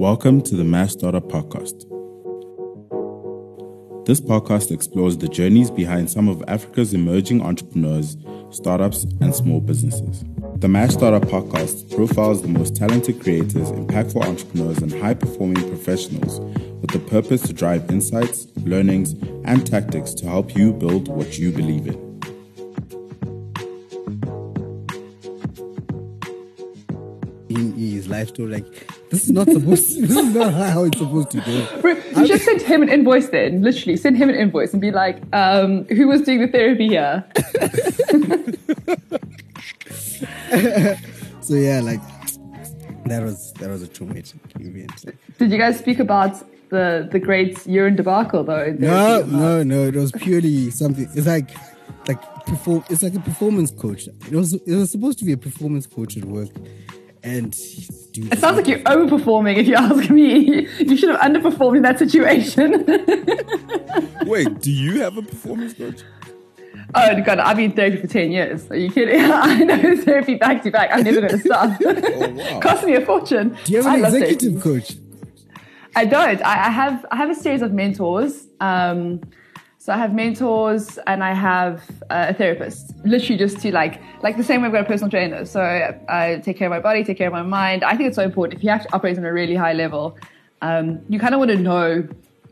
Welcome to the Mass Startup Podcast. This podcast explores the journeys behind some of Africa's emerging entrepreneurs, startups, and small businesses. The Mass Startup Podcast profiles the most talented creators, impactful entrepreneurs, and high performing professionals with the purpose to drive insights, learnings, and tactics to help you build what you believe in. Life. Like this is not supposed. To, this is not how it's supposed to go. Bro, you just send him an invoice then. Literally, send him an invoice and be like, um, "Who was doing the therapy here?" so yeah, like that was that was a traumatic event. Did you guys speak about the the great urine debacle though? No, no, no. It was purely something. It's like like perform. It's like a performance coach. It was it was supposed to be a performance coach at work and dude, it sounds like you're overperforming if you ask me. You should have underperformed in that situation. Wait, do you have a performance coach? Oh god, I've been therapy for ten years. Are you kidding? I know therapy back to back. I'm never going to stop. oh, wow. Cost me a fortune. Do you have an I executive coach? I don't. I, I, have. I have a series of mentors. Um, so I have mentors and I have uh, a therapist, literally just to like, like the same way I've got a personal trainer. So I, I, take care of my body, take care of my mind. I think it's so important. If you have to operate on a really high level, um, you kind of want to know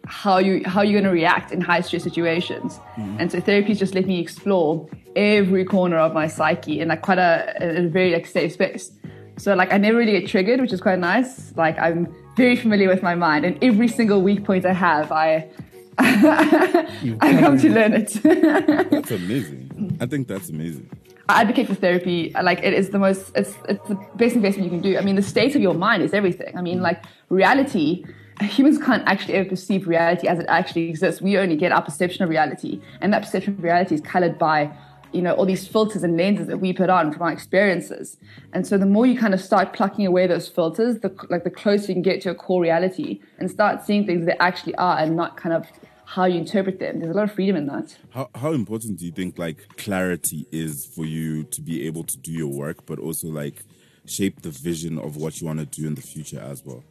how you how you're going to react in high stress situations. Mm-hmm. And so therapy just let me explore every corner of my psyche in like quite a, a very like safe space. So like I never really get triggered, which is quite nice. Like I'm very familiar with my mind, and every single weak point I have, I I've come to learn it. that's amazing. I think that's amazing. I advocate for therapy. Like it is the most, it's, it's the best investment you can do. I mean, the state of your mind is everything. I mean, like reality, humans can't actually ever perceive reality as it actually exists. We only get our perception of reality. And that perception of reality is colored by, you know, all these filters and lenses that we put on from our experiences. And so the more you kind of start plucking away those filters, the, like the closer you can get to a core reality and start seeing things that actually are and not kind of how you interpret them. There's a lot of freedom in that. How, how important do you think like clarity is for you to be able to do your work, but also like shape the vision of what you want to do in the future as well?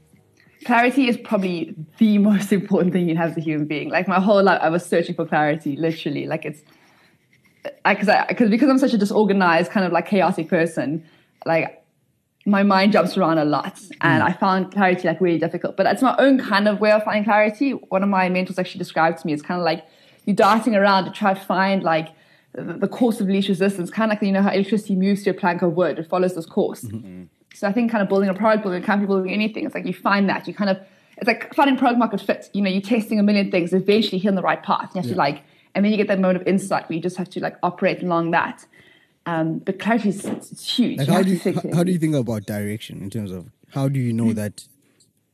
Clarity is probably the most important thing you have as a human being. Like my whole life, I was searching for clarity, literally. Like it's because I, because because I'm such a disorganized, kind of like chaotic person. Like my mind jumps around a lot and mm. I found clarity like really difficult. But that's my own kind of way of finding clarity. One of my mentors actually described to me, it's kind of like you're darting around to try to find like the, course of least resistance, kind of like you know how electricity moves through a plank of wood, it follows this course. Mm-hmm. So I think kind of building a product, building a company, building anything, it's like you find that. You kind of it's like finding product market fit. You know, you're testing a million things, eventually hitting the right path. You have yeah. to like and then you get that moment of insight where you just have to like operate along that. Um, but clarity is it's huge. Like how, do you, how, how, do you think about direction in terms of how do you know that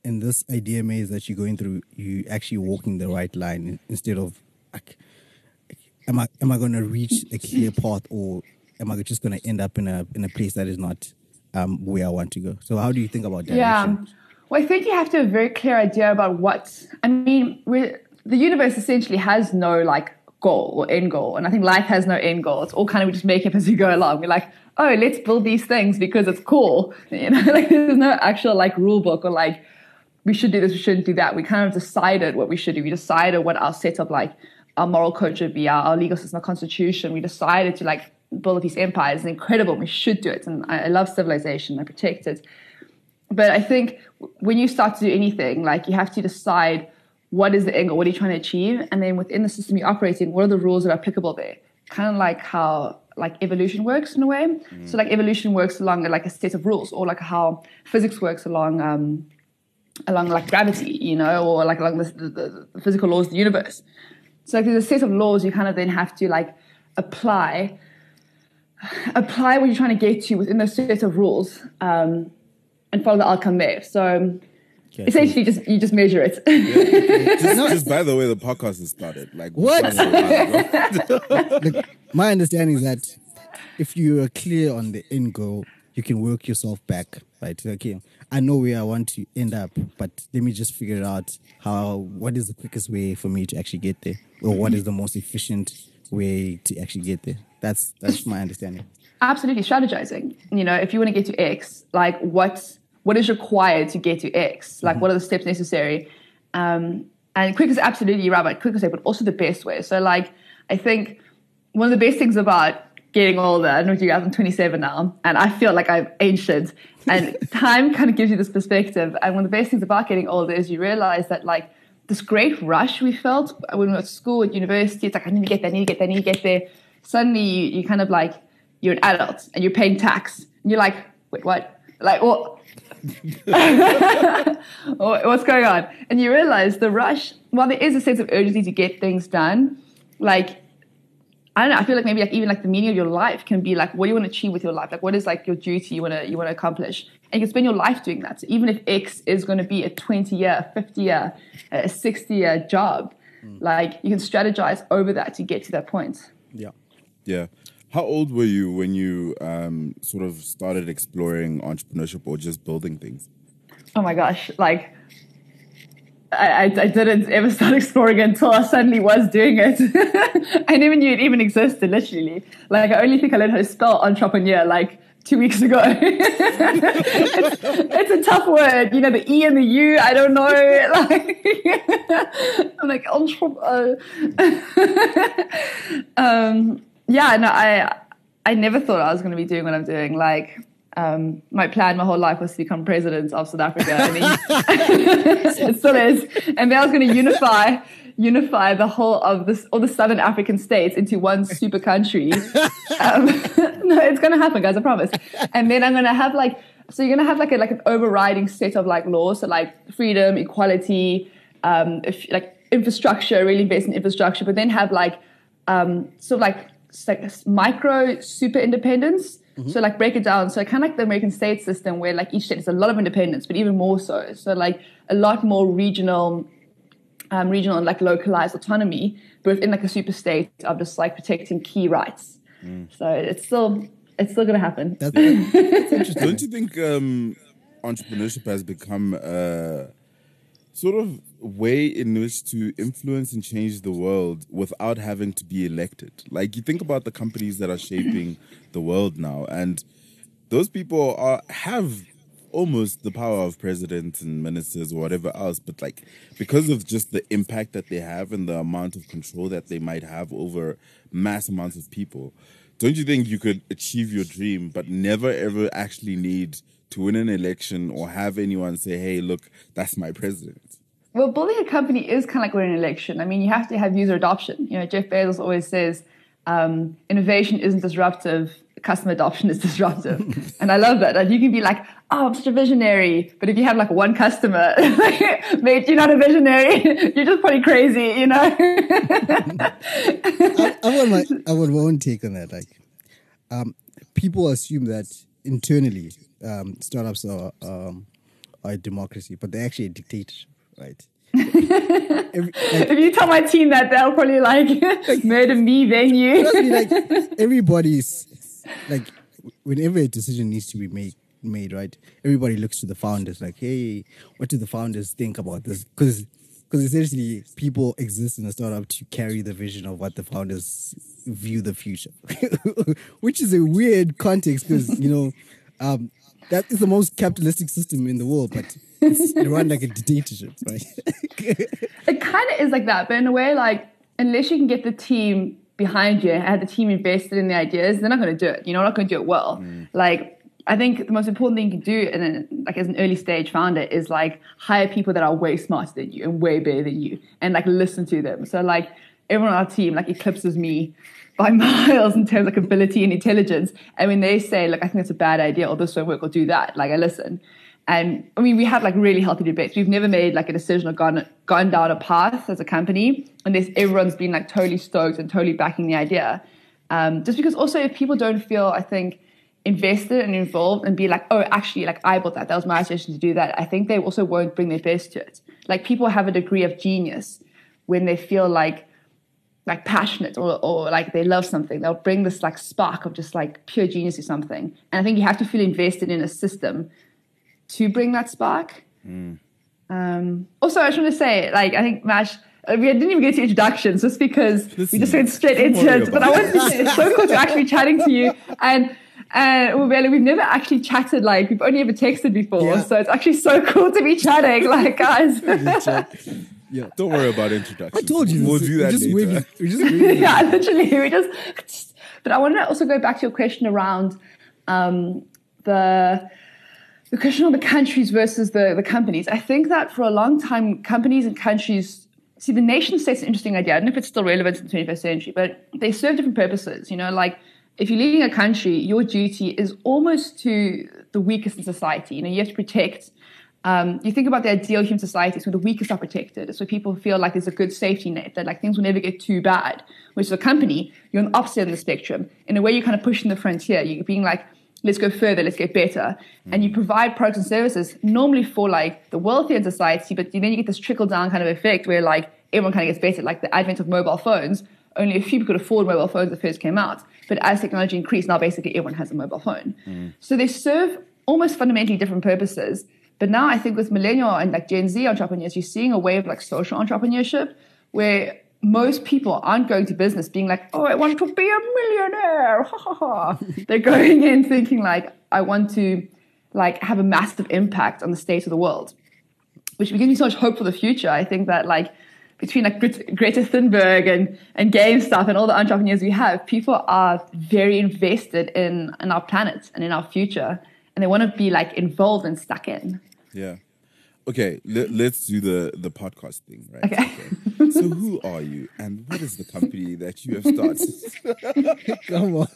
in this idea maze that you're going through, you actually walking the right line instead of like, am I am I going to reach a clear path or am I just going to end up in a in a place that is not um, where I want to go? So how do you think about direction? Yeah. Well, I think you have to have a very clear idea about what I mean. the universe essentially has no like goal or end goal. And I think life has no end goal. It's all kind of we just make up as we go along. We're like, oh, let's build these things because it's cool. You know, like there's no actual like rule book or like we should do this, we shouldn't do that. We kind of decided what we should do. We decided what our set of like our moral code should be, our, our legal system, our constitution. We decided to like build these empires. It's incredible. We should do it. And I, I love civilization. I protect it. But I think when you start to do anything, like you have to decide what is the goal? What are you trying to achieve? And then within the system you're operating, what are the rules that are applicable there? Kind of like how like evolution works in a way. Mm. So like evolution works along like a set of rules, or like how physics works along um, along like gravity, you know, or like along the, the, the physical laws of the universe. So like there's a set of laws you kind of then have to like apply apply what you're trying to get to within those set of rules um, and follow the outcome there. So Okay, Essentially, just you just measure it. Yeah, just, just, by the way, the podcast has started. Like what? Look, my understanding is that if you are clear on the end goal, you can work yourself back. Right? Okay, I know where I want to end up, but let me just figure out how. What is the quickest way for me to actually get there, or what is the most efficient way to actually get there? That's that's my understanding. Absolutely, strategizing. You know, if you want to get to X, like what what is required to get to X? Like, what are the steps necessary? Um, and quick is absolutely right, but quick is but also the best way. So, like, I think one of the best things about getting older, I know you guys, I'm 27 now, and I feel like I'm ancient. And time kind of gives you this perspective. And one of the best things about getting older is you realize that, like, this great rush we felt when we were at school, at university, it's like, I need to get there, I need to get there, I need to get there. Suddenly, you, you kind of like, you're an adult and you're paying tax. And you're like, wait, what? Like, what? What's going on? And you realize the rush, while there is a sense of urgency to get things done, like, I don't know, I feel like maybe like even like the meaning of your life can be like, what do you want to achieve with your life? Like, what is like your duty you want to, you want to accomplish? And you can spend your life doing that. So even if X is going to be a 20 year, 50 year, a 60 year job, mm. like you can strategize over that to get to that point. Yeah. Yeah. How old were you when you um, sort of started exploring entrepreneurship or just building things? Oh my gosh, like I, I, didn't ever start exploring until I suddenly was doing it. I never knew it even existed, literally. Like, I only think I learned how to spell entrepreneur like two weeks ago. it's, it's, a tough word. You know, the E and the U, I don't know. Like, I'm like, entrepreneur. um, yeah, no, I I never thought I was going to be doing what I'm doing. Like, um, my plan my whole life was to become president of South Africa, and it still is. And then I was going to unify unify the whole of this all the southern African states into one super country. Um, no, it's going to happen, guys. I promise. And then I'm going to have like so you're going to have like a like an overriding set of like laws, so like freedom, equality, um, if, like infrastructure, really invest in infrastructure, but then have like um, sort of like micro super independence. Mm-hmm. So like break it down. So kind of like the American state system where like each state has a lot of independence, but even more so. So like a lot more regional, um, regional and like localized autonomy, but within like a super state of just like protecting key rights. Mm. So it's still it's still gonna happen. That's, that's interesting. Don't you think um, entrepreneurship has become uh, sort of way in which to influence and change the world without having to be elected. Like you think about the companies that are shaping the world now, and those people are have almost the power of presidents and ministers or whatever else, but like because of just the impact that they have and the amount of control that they might have over mass amounts of people, don't you think you could achieve your dream but never ever actually need to win an election or have anyone say, hey, look, that's my president? Well, building a company is kind of like winning an election. I mean, you have to have user adoption. You know, Jeff Bezos always says um, innovation isn't disruptive, customer adoption is disruptive. and I love that. Like, you can be like, oh, I'm such a visionary. But if you have like one customer, mate, you're not a visionary. you're just pretty crazy, you know? I, I, want my, I want one take on that. Like, um, people assume that internally um, startups are um, are a democracy, but they're actually a dictatorship, right? Every, like, if you tell my team that, they'll probably like, like murder me, then you. like everybody's like, whenever a decision needs to be made, made right, everybody looks to the founders. Like, hey, what do the founders think about this? Because because essentially people exist in a startup to carry the vision of what the founders view the future, which is a weird context because you know um, that is the most capitalistic system in the world, but it's run like a dictatorship, right? it kind of is like that, but in a way, like unless you can get the team behind you and have the team invested in the ideas, they're not going to do it. You know, not going to do it well. Mm. Like I think the most important thing you can do, and like as an early stage founder, is like hire people that are way smarter than you and way better than you, and like listen to them. So like everyone on our team like eclipses me by miles in terms of like ability and intelligence. And when they say, like, I think that's a bad idea, or this won't work, or do that, like I listen. And I mean, we had like really healthy debates. We've never made like a decision or gone gone down a path as a company unless everyone's been like totally stoked and totally backing the idea. Um, just because also if people don't feel, I think, invested and involved and be like, oh, actually, like I bought that. That was my decision to do that. I think they also won't bring their best to it. Like people have a degree of genius when they feel like like passionate or, or like they love something they'll bring this like spark of just like pure genius to something and i think you have to feel invested in a system to bring that spark mm. um, also i just want to say like i think mash uh, we didn't even get to introductions just because Listen, we just went straight into it but i wanted to say it's so cool to actually chatting to you and And Ububele, we've never actually chatted, like, we've only ever texted before. Yeah. So it's actually so cool to be chatting, like, guys. yeah. Don't worry about introductions. I told you. We'll this. do that we just later. winging- We just winging yeah, literally, we just. But I want to also go back to your question around um, the the question on the countries versus the the companies. I think that for a long time, companies and countries see the nation state's an interesting idea. I don't know if it's still relevant in the 21st century, but they serve different purposes. You know, like if you're leading a country, your duty is almost to the weakest in society. You know, you have to protect. Um, you think about the ideal human society, it's where the weakest are protected. So people feel like there's a good safety net, that like things will never get too bad. Which is a company, you're on the opposite end of the spectrum. In a way, you're kind of pushing the frontier. You're being like, let's go further, let's get better. And you provide products and services normally for like the wealthier in society, but then you get this trickle down kind of effect where like everyone kind of gets better. Like the advent of mobile phones, only a few people could afford mobile phones when they first came out. But as technology increased, now basically everyone has a mobile phone. So they serve almost fundamentally different purposes. But now I think with millennial and like Gen Z entrepreneurs, you're seeing a wave of like social entrepreneurship where most people aren't going to business being like, oh, I want to be a millionaire. Ha ha ha. They're going in thinking like, I want to like have a massive impact on the state of the world, which gives me so much hope for the future. I think that like between like Gret- Greta Thunberg and, and GameStop and all the entrepreneurs we have, people are very invested in, in our planet and in our future. And they want to be like involved and stuck in. Yeah. Okay, let, let's do the the podcast thing, right? Okay. So who are you, and what is the company that you have started? Come on.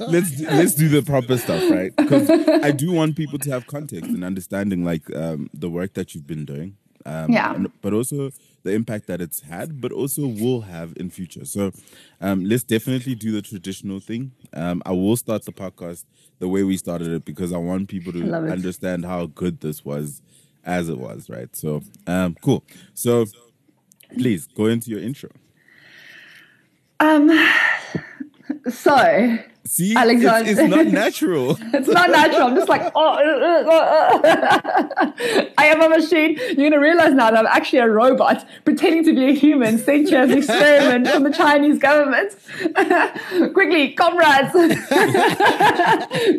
let's do, let's do the proper stuff, right? Because I do want people to have context and understanding, like um, the work that you've been doing, um, Yeah. and- but also the impact that it's had, but also will have in future. So um, let's definitely do the traditional thing. Um, I will start the podcast the way we started it because I want people to understand how good this was as it was, right? So um, cool. So please go into your intro. Um, so See, Alexander- it's not natural. it's not natural. I'm just like, oh, uh, uh, uh, uh. I am a machine. You're gonna realize now that I'm actually a robot pretending to be a human sent here as an experiment from the Chinese government. Quickly, comrades,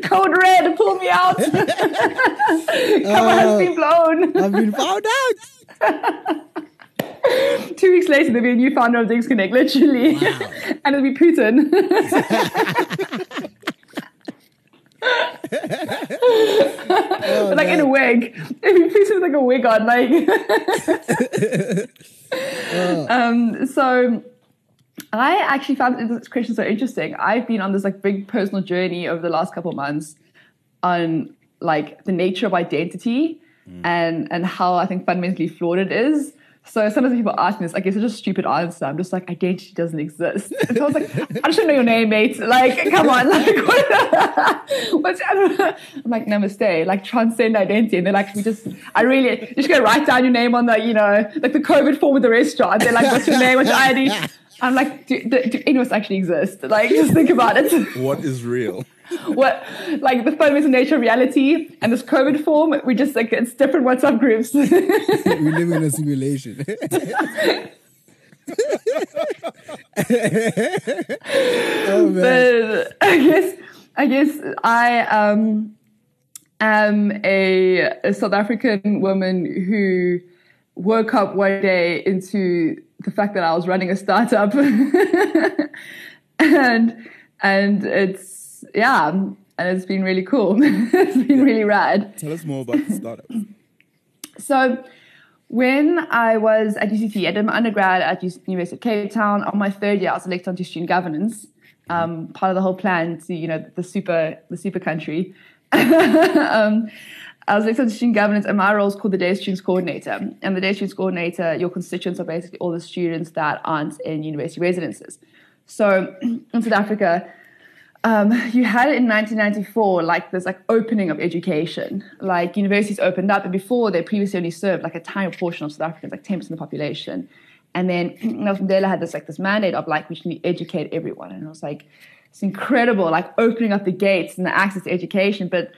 code red, pull me out. Cover has been blown. I've been found out. Two weeks later, there'll be a new founder of Digs Connect, literally, and it'll be Putin. But like in a wig. If you Putin with like a wig on, like. um, so I actually found this question so interesting. I've been on this like big personal journey over the last couple of months on like the nature of identity and and how I think fundamentally flawed it is. So sometimes people ask me this, I guess it's just a stupid answer. I'm just like, identity doesn't exist. And so I was like, I just don't know your name, mate. Like, come on, like, what? what's, I don't know. I'm like, namaste, like transcend identity. And they're like, we just, I really, you just go write down your name on the, you know, like the COVID form of the restaurant. They're like, what's your name? What's your ID? I'm like, do, do, do any of us actually exist? Like, just think about it. what is real? what like the fundamental nature of reality and this COVID form, we just like it's different WhatsApp groups. we live in a simulation. oh but I guess I guess I um am a, a South African woman who woke up one day into the fact that I was running a startup and and it's yeah and it's been really cool it's been really rad Tell us more about the startup. So, when I was at UCT, I did my undergrad at University of Cape Town. On my third year, I was elected onto student governance. Um, part of the whole plan to, you know, the super, the super country. um, I was elected onto student governance, and my role is called the Day Students Coordinator. And the Day Students Coordinator, your constituents are basically all the students that aren't in university residences. So, in South Africa, um, you had it in 1994, like this like opening of education. Like universities opened up, and before they previously only served like a tiny portion of South Africans, like 10% of the population. And then Nelson Mandela had this like this mandate of like we should educate everyone, and it was like it's incredible, like opening up the gates and the access to education. But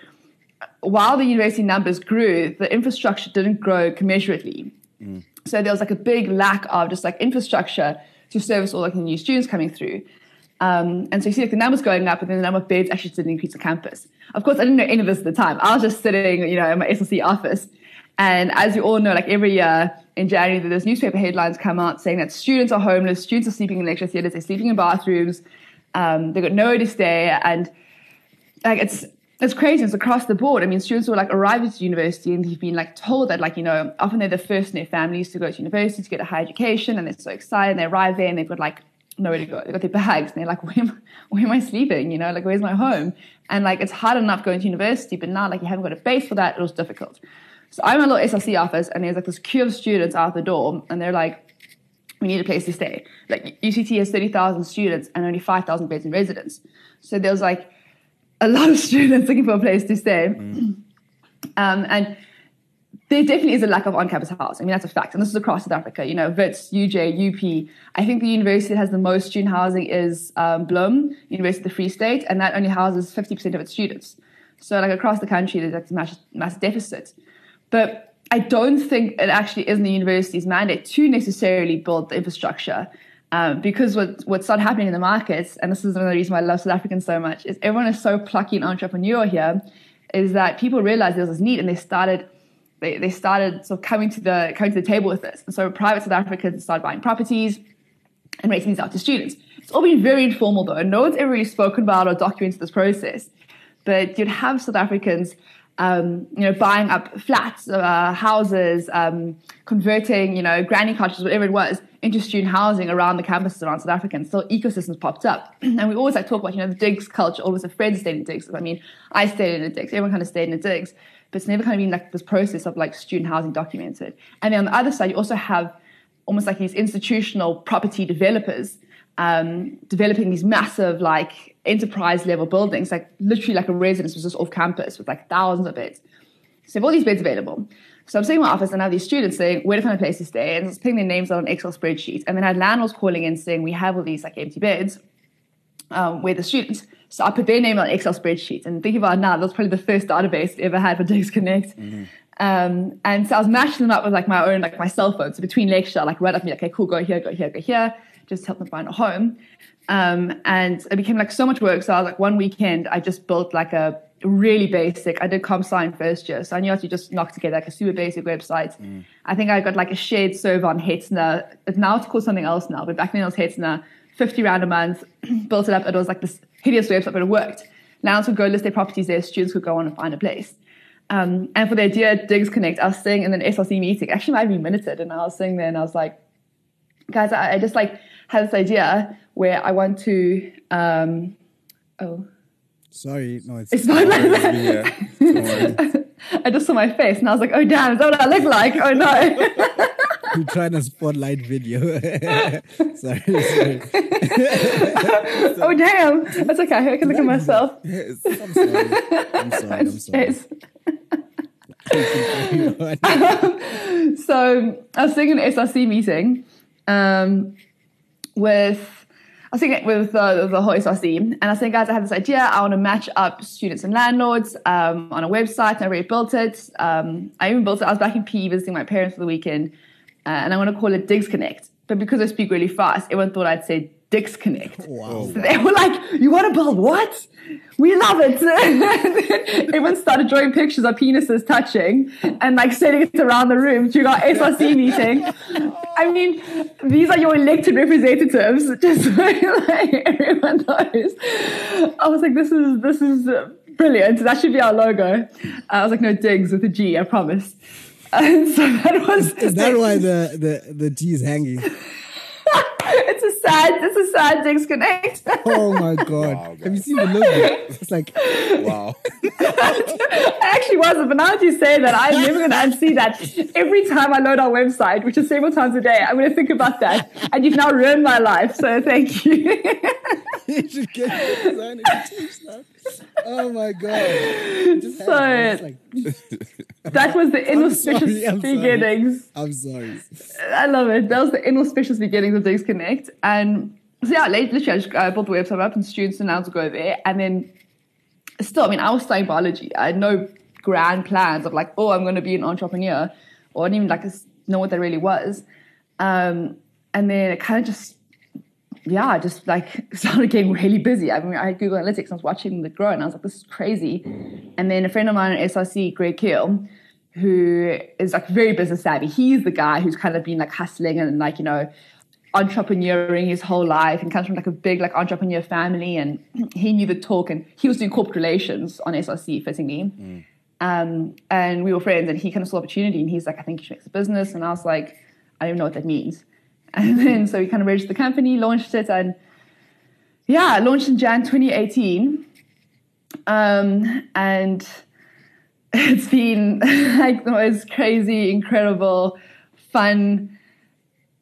while the university numbers grew, the infrastructure didn't grow commensurately. So there was like a big lack of just like infrastructure to service all like the new students coming through. Um, and so you see like the numbers going up, and then the number of beds actually didn't increase on campus. Of course, I didn't know any of this at the time. I was just sitting, you know, in my SRC office. And as you all know, like every year in January, those newspaper headlines come out saying that students are homeless, students are sleeping in lecture theatres, they're sleeping in bathrooms, um, they've got nowhere to stay, and like it's it's crazy. It's across the board. I mean, students will like arrive at university and they've been like told that like you know often they're the first in their families to go to university to get a higher education, and they're so excited. And they arrive there and they've got like nowhere to go. They've got their bags and they're like, where am, where am I sleeping? You know, like where's my home? And like it's hard enough going to university, but now like you haven't got a base for that. It was difficult. So I'm in a little SRC office and there's like this queue of students out the door and they're like, we need a place to stay. Like UCT has 30,000 students and only 5,000 beds in residence. So there's like a lot of students looking for a place to stay. Mm. Um, and there definitely is a lack of on-campus housing. I mean, that's a fact. And this is across South Africa. You know, WITS, UJ, UP. I think the university that has the most student housing is um, Bloem, University of the Free State, and that only houses 50% of its students. So like across the country, there's like a massive, massive deficit. But I don't think it actually is in the university's mandate to necessarily build the infrastructure. Um, because what, what started happening in the markets, and this is another reason why I love South Africans so much, is everyone is so plucky and entrepreneurial here, is that people realized there was this need and they started they, they started sort of coming to the coming to the table with this. And so private South Africans started buying properties and renting these out to students. It's all been very informal though. No one's ever really spoken about or documented this process. But you'd have South Africans um, you know, buying up flats, uh, houses, um, converting, you know, granny cottages, whatever it was, into student housing around the campuses around South Africa, and still ecosystems popped up. and we always like talk about, you know, the digs culture. Always have friends stayed in digs. I mean, I stayed in a digs. Everyone kind of stayed in a digs, but it's never kind of been like this process of like student housing documented. And then on the other side, you also have almost like these institutional property developers um, developing these massive like enterprise level buildings, like literally like a residence was just off campus with like thousands of beds. So they have all these beds available. So I'm sitting in my office and I have these students saying where to find a place to stay and just putting their names on an Excel spreadsheet. And then I had landlords calling in saying we have all these like empty beds um, where the students. So I put their name on Excel spreadsheets. and think about it now, that was probably the first database we ever had for Digs Connect. Mm-hmm. Um, and so I was matching them up with like my own, like my cell phone. So between lecture, like right up me, like, okay, cool, go here, go here, go here just help them find a home. Um, and it became like so much work. So I was like, one weekend, I just built like a really basic. I did comp sci first year, so I knew how to just knock together like a super basic website. Mm. I think I got like a shared server on Hetzner. Now it's called something else now, but back then it was Hetzner. Fifty rand a month, built it up. It was like this hideous website, but it worked. Landlords would go list their properties there. Students could go on and find a place. Um, and for the idea Digs Connect, I was sitting in an SRC meeting. Actually, might been minuted, and I was sitting there and I was like, guys, I, I just like had this idea where I want to. Um, oh, sorry, no, it's, it's fine. Yeah. I just saw my face and I was like, oh damn, is that what I look like? Oh no. To spotlight video. sorry, sorry. oh damn, that's okay. I can look at myself. Yes, I'm sorry. I'm sorry. I'm sorry. um, so I was an SRC meeting um, with I was thinking with uh, the whole SRC, and I was saying, guys, I have this idea. I want to match up students and landlords um, on a website. And I already built it. Um, I even built it. I was back in PE visiting my parents for the weekend, uh, and I want to call it Digs Connect. But because I speak really fast, everyone thought I'd say Dicks Connect. Wow. So they were like, You want to build what? We love it. Everyone started drawing pictures of penises touching and like sending it around the room during our SRC meeting. I mean, these are your elected representatives, just so like, everyone knows. I was like, This is, this is brilliant. That should be our logo. I was like, No, Digs with a G, I promise. And so that was. Is that why the, the, the G is hanging? it's a sad, it's a sad disconnect. oh my god! Wow, Have you seen the logo? It's like wow. it actually wasn't, but now that you say that, I'm never going to unsee that. Every time I load our website, which is several times a day, I'm going to think about that. And you've now ruined my life, so thank you. you should get a designer to teach that. Oh my god! So like... that was the inauspicious I'm sorry, I'm beginnings. Sorry. I'm sorry. I love it. That was the inauspicious beginnings of Digs Connect, and so yeah, literally, I just uh, built the website up, and students are now to go there, and then still, I mean, I was studying biology. I had no grand plans of like, oh, I'm going to be an entrepreneur, or I didn't even like know what that really was. Um, and then it kind of just yeah, I just like started getting really busy. I mean, I had Google Analytics, and I was watching the grow, and I was like, this is crazy. And then a friend of mine at SRC, Greg Keel, who is like very business savvy, he's the guy who's kind of been like hustling and like, you know, entrepreneuring his whole life and comes from like a big like entrepreneur family and he knew the talk and he was doing corporate relations on SRC fittingly. Mm. Um, and we were friends and he kind of saw opportunity and he's like, I think you should make a business. And I was like, I don't even know what that means. And then so we kind of registered the company, launched it, and yeah, launched in Jan 2018. Um, and it's been like the most crazy, incredible, fun,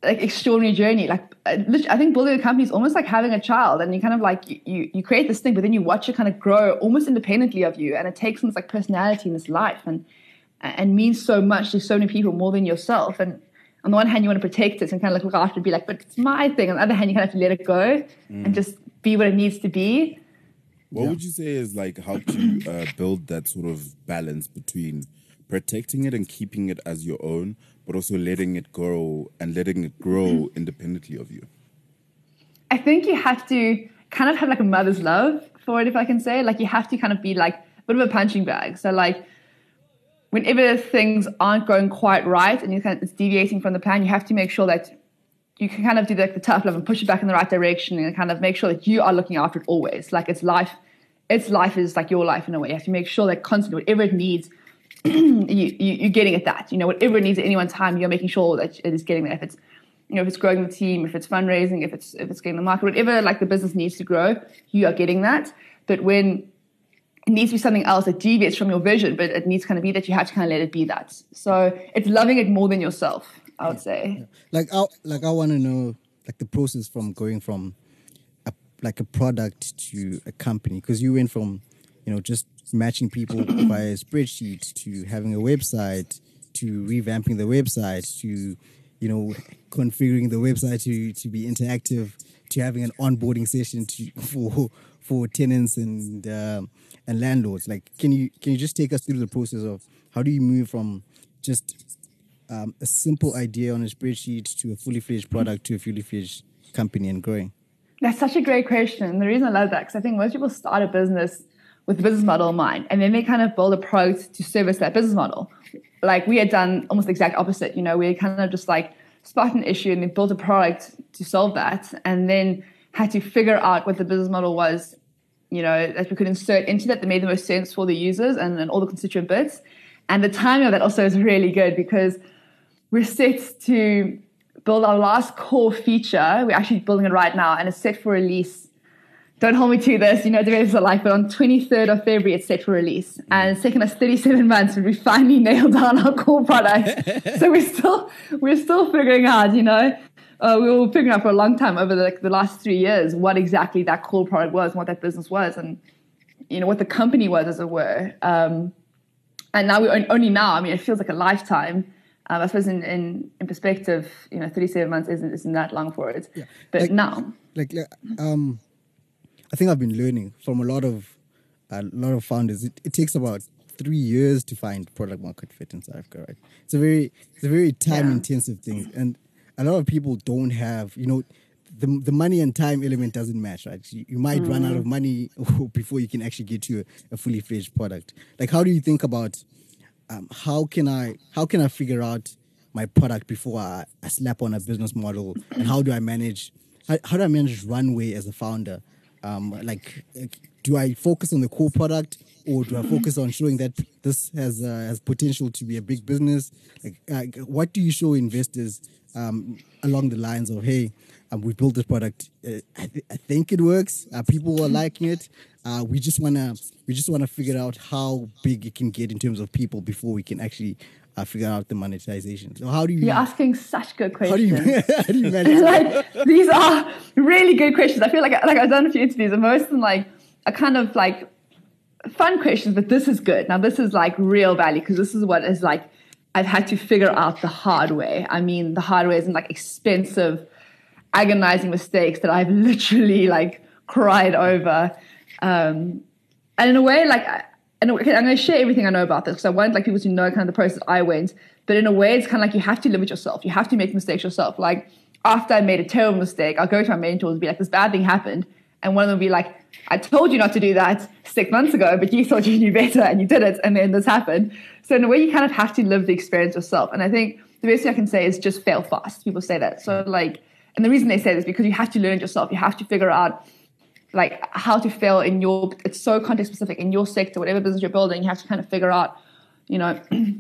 like extraordinary journey. Like I think building a company is almost like having a child, and you kind of like you you create this thing, but then you watch it kind of grow almost independently of you, and it takes on this like personality in this life, and and means so much to so many people more than yourself. And on the one hand, you want to protect it and kind of like look after it and be like, but it's my thing. On the other hand, you kind of have to let it go mm. and just be what it needs to be. What yeah. would you say is like how to uh, build that sort of balance between protecting it and keeping it as your own, but also letting it grow and letting it grow mm. independently of you? I think you have to kind of have like a mother's love for it, if I can say. Like you have to kind of be like a bit of a punching bag. So like whenever things aren't going quite right and you kind of, it's deviating from the plan, you have to make sure that you can kind of do like the tough love and push it back in the right direction and kind of make sure that you are looking after it always. Like it's life, its life is like your life in a way. You have to make sure that constantly, whatever it needs, you, you, are getting at that. You know, whatever it needs at any one time, you're making sure that it is getting there. If it's, you know, if it's growing the team, if it's fundraising, if it's if it's getting the market, whatever like the business needs to grow, you are getting that. But when it needs to be something else that deviates from your vision, but it needs to kind of be that you have to kind of let it be that. So it's loving it more than yourself, I would say. Yeah. Like I like I want to know like the process from going from a like a product to a company because you went from you know just matching people via a spreadsheet to having a website to revamping the website to you know configuring the website to to be interactive to having an onboarding session to for for tenants and um, and landlords. Like, can you can you just take us through the process of how do you move from just um, a simple idea on a spreadsheet to a fully fledged product to a fully fledged company and growing? That's such a great question. And the reason I love that because I think most people start a business with the business model in mind, and then they kind of build a product to service that business model. Like we had done almost the exact opposite. You know, we kind of just like spot an issue and then built a product to solve that, and then had to figure out what the business model was you know, that we could insert into that that made the most sense for the users and, and all the constituent bits. And the timing of that also is really good because we're set to build our last core feature. We're actually building it right now and it's set for release. Don't hold me to this, you know, developers are like, but on 23rd of February, it's set for release. And it's taken us 37 months to we finally nailed down our core product. so we're still, we're still figuring out, you know, uh, we were figuring out for a long time over the, like, the last three years what exactly that core product was and what that business was and you know what the company was as it were um, and now we only now i mean it feels like a lifetime um, i suppose in, in, in perspective you know 37 months isn't, isn't that long for it yeah. but like, now like um, i think i've been learning from a lot of a lot of founders it, it takes about three years to find product market fit in South Africa, right? It's a very it's a very time intensive yeah. thing. And a lot of people don't have, you know, the the money and time element doesn't match, right? You, you might mm. run out of mm. money before you can actually get to a, a, fully fledged product. Like, how do you think about um, how can I how can I figure out my product before I, I slap on a business model, and how do I manage how, how do I manage runway as a founder? Um, like, do I focus on the core product or do I focus on showing that this has uh, has potential to be a big business? Like, uh, what do you show investors um, along the lines of, hey, um, we built this product. Uh, I, th- I, think it works. Uh, people are liking it. Uh, we just wanna we just wanna figure out how big it can get in terms of people before we can actually uh, figure out the monetization. So how do you? You're asking such good questions. How do you, how do you manage? like these are really good questions. I feel like like I've done a few interviews, and most of them like are kind of like fun questions, but this is good. Now this is like real value because this is what is like I've had to figure out the hard way. I mean, the hard way isn't like expensive, agonizing mistakes that I've literally like cried over. Um, and in a way, like, and I'm going to share everything I know about this because I want like people to know kind of the process I went. But in a way, it's kind of like you have to live it yourself. You have to make mistakes yourself. Like after I made a terrible mistake, I'll go to my mentors and be like, this bad thing happened. And one of them will be like, I told you not to do that six months ago, but you thought you knew better and you did it. And then this happened. So in a way, you kind of have to live the experience yourself. And I think the best thing I can say is just fail fast. People say that. So like, and the reason they say this is because you have to learn yourself. You have to figure out like how to fail in your, it's so context specific in your sector, whatever business you're building, you have to kind of figure out, you know,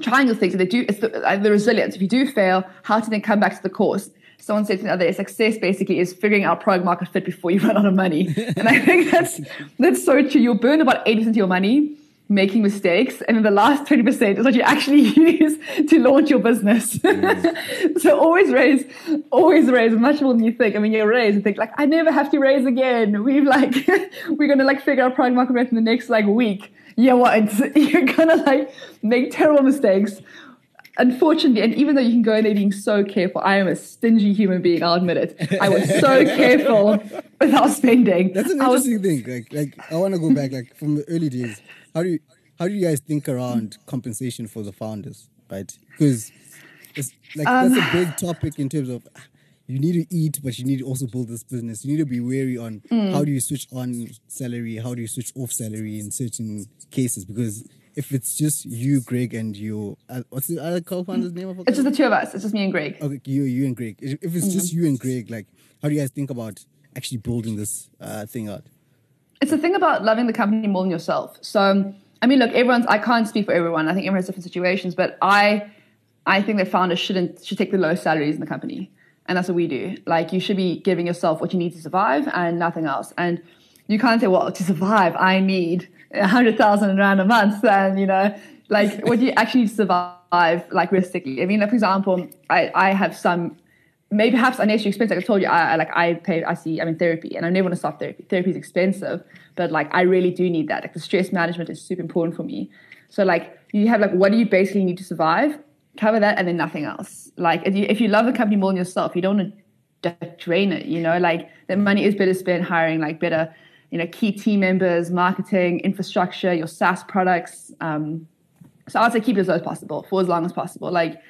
trying those things. So they do, it's the, uh, the resilience. If you do fail, how to then come back to the course someone said to me the other day, success basically is figuring out product market fit before you run out of money. and I think that's that's so true. You'll burn about 80% of your money making mistakes, and then the last 20% is what you actually use to launch your business. Mm. so always raise, always raise much more than you think. I mean, you raise and think like, I never have to raise again. We've like, we're gonna like figure out product market fit in the next like week. Yeah, what? You're gonna like make terrible mistakes unfortunately, and even though you can go in there being so careful, I am a stingy human being. I'll admit it. I was so careful without spending. That's an interesting was, thing. Like, like I want to go back, like from the early days. How do you, how do you guys think around compensation for the founders, right? Because it's like um, that's a big topic in terms of you need to eat, but you need to also build this business. You need to be wary on mm. how do you switch on salary, how do you switch off salary in certain cases because if it's just you, Greg, and you, uh, what's the other co-founder's name? Of it's just the two of us. It's just me and Greg. Okay, you, you and Greg. If it's mm-hmm. just you and Greg, like, how do you guys think about actually building this uh, thing out? It's the thing about loving the company more than yourself. So, I mean, look, everyone's. I can't speak for everyone. I think everyone has different situations, but I, I think that founders shouldn't should take the lowest salaries in the company, and that's what we do. Like, you should be giving yourself what you need to survive and nothing else. And you can't say, well, to survive, I need a hundred thousand rand a month, and you know, like would you actually survive, like realistically? I mean, like, for example, I, I have some maybe perhaps unnecessary expense. Like I told you, I, I like I pay, I see, I'm in therapy, and I never want to stop therapy. Therapy is expensive, but like I really do need that. Like the stress management is super important for me. So like you have like what do you basically need to survive? Cover that, and then nothing else. Like if you, if you love the company more than yourself, you don't want to drain it. You know, like the money is better spent hiring like better you know, key team members, marketing, infrastructure, your SaaS products. Um, so I'd say keep it as low as possible for as long as possible. Like,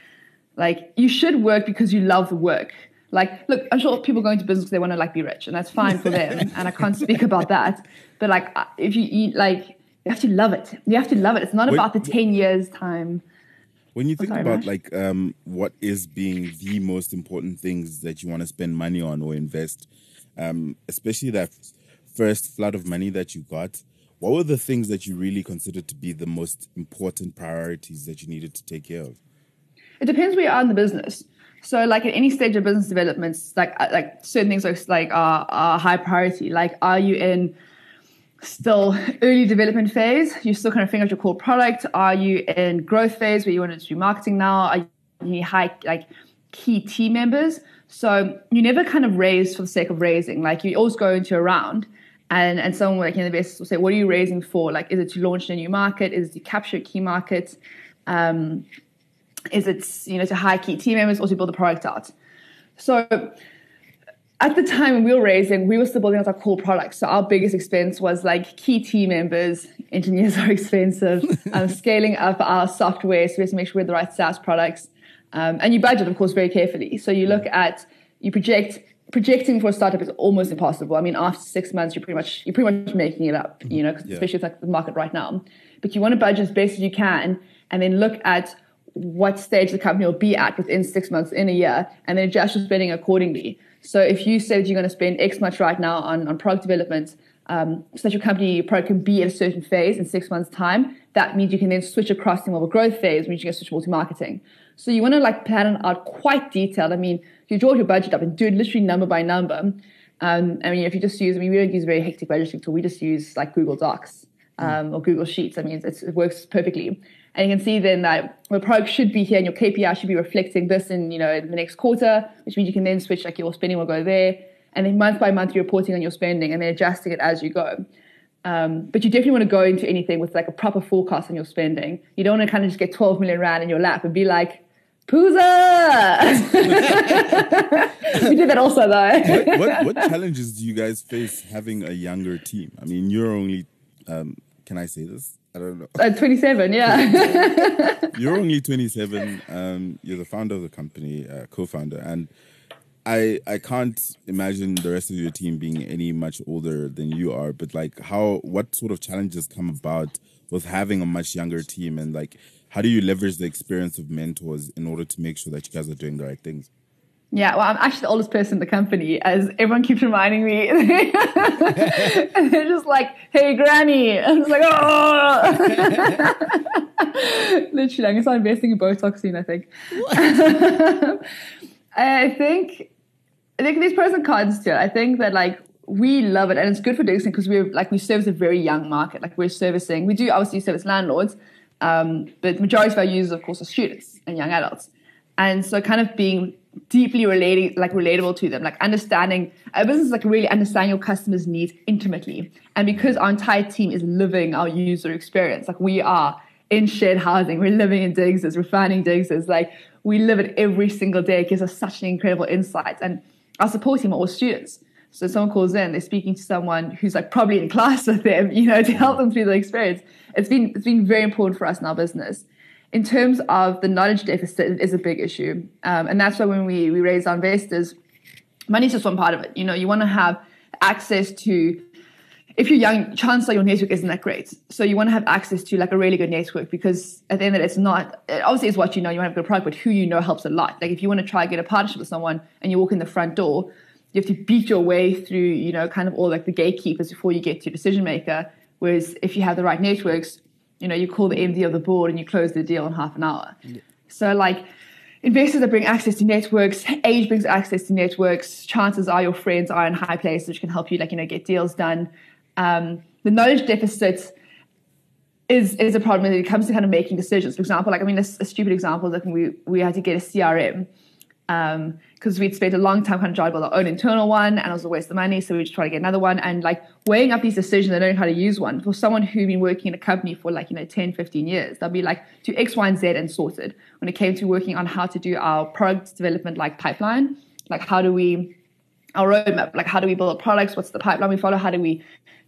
like you should work because you love the work. Like, look, I'm sure people go into business because they want to like be rich, and that's fine for them. and I can't speak about that. But like, uh, if you eat, like, you have to love it. You have to love it. It's not about the ten years time. When you think oh, sorry, about like um, what is being the most important things that you want to spend money on or invest, um, especially that first flood of money that you got, what were the things that you really considered to be the most important priorities that you needed to take care of? It depends where you are in the business. So, like at any stage of business developments, like uh, like certain things are like are, are high priority. Like, are you in still early development phase? You're still kind of figuring out your core product. Are you in growth phase where you want to do marketing now? Are you high like key team members? So you never kind of raise for the sake of raising. Like you always go into a round and and someone like in the business will say, "What are you raising for? Like, is it to launch a new market? Is it to capture key markets? Um, is it you know to hire key team members or to build the product out?" So at the time when we were raising, we were still building out our core products. So our biggest expense was like key team members. Engineers are expensive. um, scaling up our software, so we have to make sure we have the right SaaS products. Um, and you budget, of course, very carefully. So you look at, you project projecting for a startup is almost impossible. I mean, after six months, you're pretty much you're pretty much making it up, you know, yeah. especially with like the market right now. But you want to budget as best as you can, and then look at what stage the company will be at within six months, in a year, and then adjust your spending accordingly. So if you say that you're going to spend X much right now on, on product development, um, so that your company your product can be at a certain phase in six months' time, that means you can then switch across to more of a growth phase, which you can switch more to marketing. So you want to like plan out quite detailed. I mean, you draw your budget up and do it literally number by number. Um, I mean, if you just use, I mean, we don't use a very hectic budgeting tool. We just use like Google Docs um, or Google Sheets. I mean, it works perfectly. And you can see then that the product should be here and your KPI should be reflecting this in, you know, in the next quarter, which means you can then switch, like your spending will go there. And then month by month, you're reporting on your spending and then adjusting it as you go. Um, but you definitely want to go into anything with like a proper forecast on your spending. You don't want to kind of just get 12 million rand in your lap and be like, Pooza! we did that also though. what, what, what, challenges do you guys face having a younger team? I mean, you're only, um, can I say this? I don't know. Uh, 27, yeah. you're only 27. Um, you're the founder of the company, uh, co-founder, and I I can't imagine the rest of your team being any much older than you are, but like how what sort of challenges come about with having a much younger team and like how do you leverage the experience of mentors in order to make sure that you guys are doing the right things? Yeah, well, I'm actually the oldest person in the company, as everyone keeps reminding me. and they're just like, "Hey, Granny," oh. I'm just like, "Oh." Literally, I'm gonna start investing in Botox soon. I think. I think I think there's pros and cons to it. I think that like we love it and it's good for Digs Connect because we're like we service a very young market. Like we're servicing, we do obviously service landlords, um, but majority of our users, of course, are students and young adults. And so, kind of being deeply relating, like relatable to them, like understanding our business, is like really understanding your customers' needs intimately. And because our entire team is living our user experience, like we are in shared housing, we're living in Diggs's, we're finding Diggs's, like we live it every single day. It gives us such an incredible insight. And our support team are all students. So someone calls in, they're speaking to someone who's like probably in class with them, you know, to help them through the experience. It's been it's been very important for us in our business. In terms of the knowledge deficit, it is a big issue, um, and that's why when we we raise our investors, money's just one part of it. You know, you want to have access to if you're young, chances are your network isn't that great. So you want to have access to like a really good network because at the end of it, it's not obviously it's what you know. You want to have a good product, but who you know helps a lot. Like if you want to try and get a partnership with someone and you walk in the front door, you have to beat your way through, you know, kind of all like the gatekeepers before you get to your decision maker. Whereas if you have the right networks, you know, you call the MD of the board and you close the deal in half an hour. Yeah. So like investors that bring access to networks, age brings access to networks. Chances are your friends are in high places which can help you, like you know, get deals done um, the knowledge deficit is is a problem when it comes to kind of making decisions. For example, like I mean, a, a stupid example is like we we had to get a CRM because um, we'd spent a long time kind of trying to build our own internal one, and it was a waste of money. So we just try to get another one, and like weighing up these decisions and knowing how to use one for someone who'd been working in a company for like you know 10, 15 years, they'll be like to X, Y, and Z and sorted. When it came to working on how to do our product development like pipeline, like how do we our roadmap, like how do we build products, what's the pipeline we follow, how do we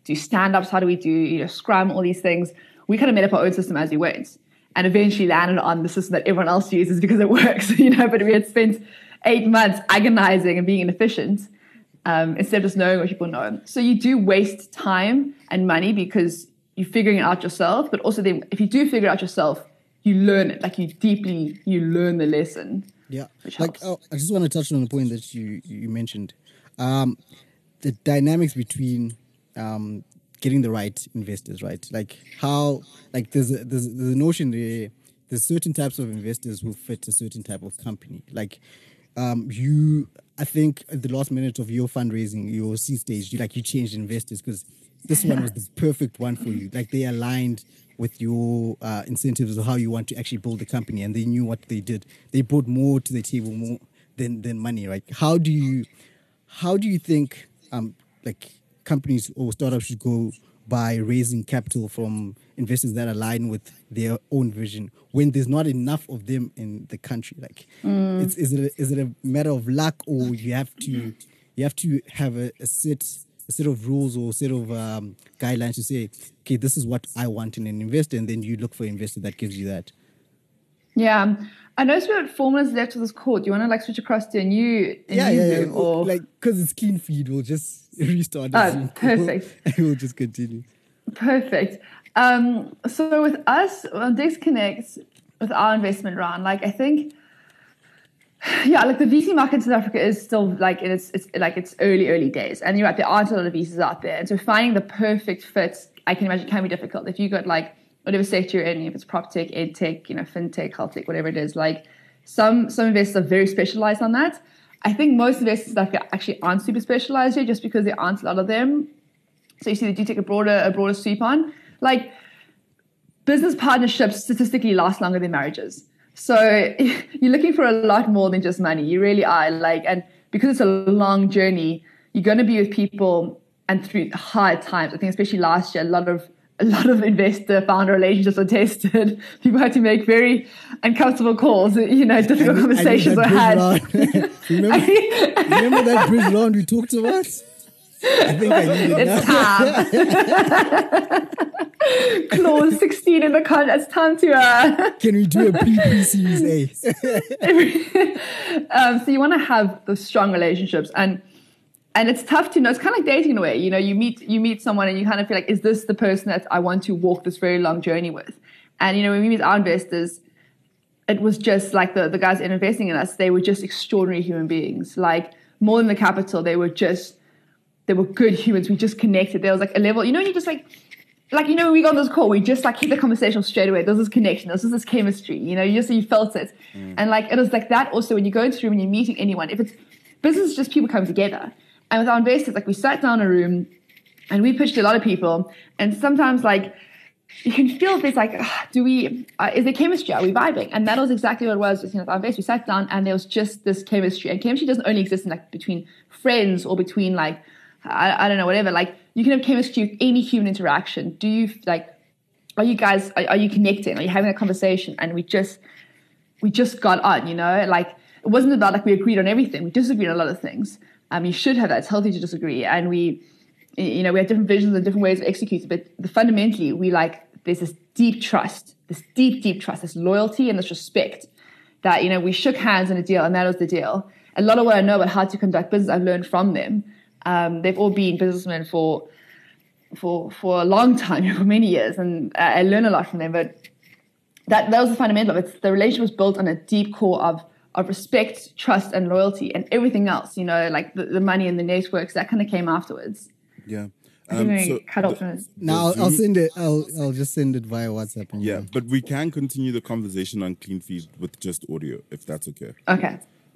do stand-ups, how do we do, you know, Scrum, all these things. We kind of made up our own system as we went and eventually landed on the system that everyone else uses because it works, you know, but we had spent eight months agonizing and being inefficient um, instead of just knowing what people know. So you do waste time and money because you're figuring it out yourself, but also then if you do figure it out yourself, you learn it, like you deeply, you learn the lesson. Yeah. Like, oh, I just want to touch on the point that you, you mentioned. Um, the dynamics between um, getting the right investors, right? Like how, like there's a, there's, there's a notion there. There's certain types of investors who fit a certain type of company. Like um, you, I think at the last minute of your fundraising, your C stage, you like you changed investors because this one was the perfect one for you. Like they aligned with your uh, incentives of how you want to actually build the company, and they knew what they did. They brought more to the table, more than than money. Right? How do you, how do you think, um, like companies or startups should go by raising capital from investors that align with their own vision when there's not enough of them in the country like mm. it's, is it a, is it a matter of luck or you have to you have to have a, a set a set of rules or a set of um, guidelines to say okay this is what i want in an investor and then you look for an investor that gives you that yeah I noticed we have four minutes left of this call. Do you want to like switch across to a new, a yeah, new yeah, yeah. or like because it's clean feed, we'll just restart. Oh, perfect. and we'll just continue. Perfect. Um, so with us on Digs Connect, with our investment round, like I think, yeah, like the VC market in South Africa is still like it's it's like it's early early days, and you're right, there aren't a lot of VCs out there, and so finding the perfect fit, I can imagine, can be difficult. If you got like whatever sector you're in, if it's prop tech, ed tech, you know, fintech, health tech, whatever it is, like some some investors are very specialized on that. I think most investors like actually aren't super specialized here just because there aren't a lot of them. So you see they do take a broader a broader sweep on. Like business partnerships statistically last longer than marriages. So you're looking for a lot more than just money. You really are. Like and because it's a long journey, you're gonna be with people and through hard times. I think especially last year, a lot of a lot of investor founder relationships were tested. People had to make very uncomfortable calls. You know, difficult I, conversations were had. remember, remember that bridge loan we talked about? I think I need it It's now. time. Clause 16 in the contract. It's time to. Uh, Can we do a series A? um, so you want to have those strong relationships and and it's tough to know it's kind of like dating in a way you know you meet you meet someone and you kind of feel like is this the person that i want to walk this very long journey with? And you know when we meet our investors it was just like the, the guys investing in us they were just extraordinary human beings. Like more than the capital they were just they were good humans. We just connected. There was like a level you know you just like like you know we got on this call we just like hit the conversation straight away. There's this connection there's this chemistry you know you just you felt it. Mm. And like it was like that also when you go into a room and you're meeting anyone. If it's business is just people coming together and with our investors like we sat down in a room and we pitched a lot of people and sometimes like you can feel this like ah, do we uh, is there chemistry? Are we vibing? And that was exactly what it was with, you know, with our we sat down and there was just this chemistry and chemistry doesn't only exist in like between friends or between like I, I don't know whatever like you can have chemistry with any human interaction. Do you like are you guys are, are you connecting? Are you having a conversation? And we just we just got on you know? Like it wasn't about like we agreed on everything. We disagreed on a lot of things you should have that it's healthy to disagree. And we you know we have different visions and different ways of executing but fundamentally we like there's this deep trust this deep deep trust this loyalty and this respect that you know we shook hands in a deal and that was the deal. A lot of what i know about how to conduct business i've learned from them. Um, they've all been businessmen for for for a long time for many years and i learn a lot from them but that that was the fundamental of it. The relationship was built on a deep core of of respect trust and loyalty and everything else you know like the, the money and the networks that kind of came afterwards Yeah. I think Um, we so cut off the- from it. Now I'll, I'll send it. I'll I'll just send it via WhatsApp. And yeah, but we can continue the conversation on clean feed with just audio, if that's okay. okay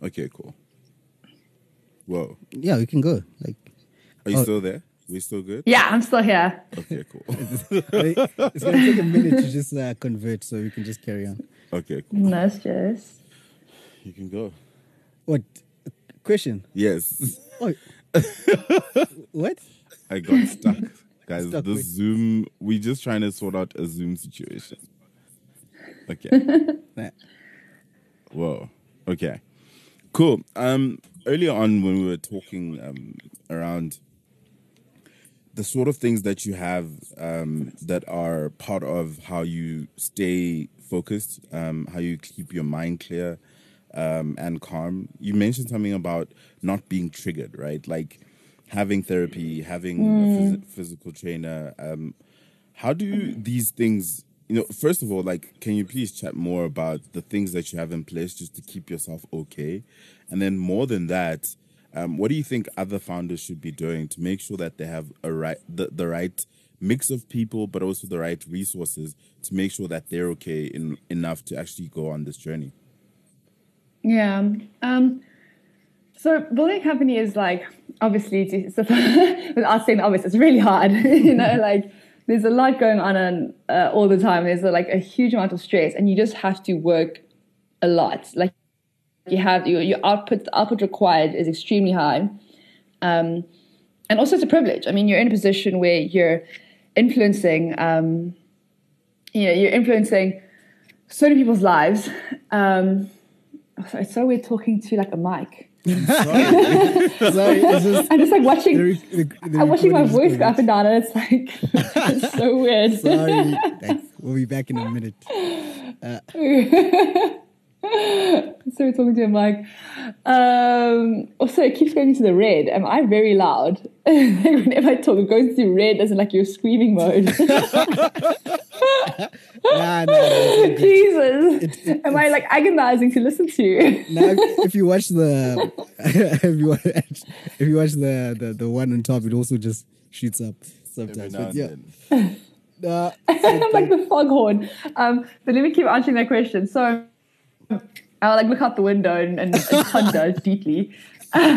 Okay, cool. Whoa. yeah, we can go. Like Are you Oh. still there? We still good? yeah i'm still here Okay, cool. it's gonna take a minute to just uh, convert, so we can just carry on. okay, cool. no stress You can go. What question? Yes. Oh, what? I got stuck. Guys, Stuck this with- Zoom, we just trying to sort out a Zoom situation. Okay. Whoa. Okay. Cool. Um earlier on when we were talking um around the sort of things that you have um that are part of how you stay focused, um, how you keep your mind clear um and calm. You mentioned something about not being triggered, right? Like having therapy, having a phys- physical trainer, um how do these things you know first of all like can you please chat more about the things that you have in place just to keep yourself okay and then more than that um, what do you think other founders should be doing to make sure that they have a right the, the right mix of people but also the right resources to make sure that they're okay in, enough to actually go on this journey Yeah. Um, so building a company is like obviously without saying obvious, it's really hard. you know, like there's a lot going on and, uh, all the time. There's like a huge amount of stress, and you just have to work a lot. Like you have your, your output the output required is extremely high. Um, and also it's a privilege. I mean, you're in a position where you're influencing, um, you know, you're influencing so many people's lives. Um, it's so weird talking to like a mic. Sorry, it's just I'm just like watching. the, the, the I'm watching my voice go up and down, and it's like it's so weird. Sorry, Thanks. we'll be back in a minute. so we're talking to him like, um, also it keeps going into the red. Am I very loud? Whenever I talk, it goes into red as in like you're screaming mode. Nah, nah, nah, it's all good. Jesus, am I like agonizing to listen to? you? now, if you watch the if you watch, if you watch the, the the one on top, it also just shoots up every sometimes. now But and yeah, then nah, I'm like the foghorn. Um, but let me keep answering that question. So I'll like look out the window and, and, and ponder deeply. don't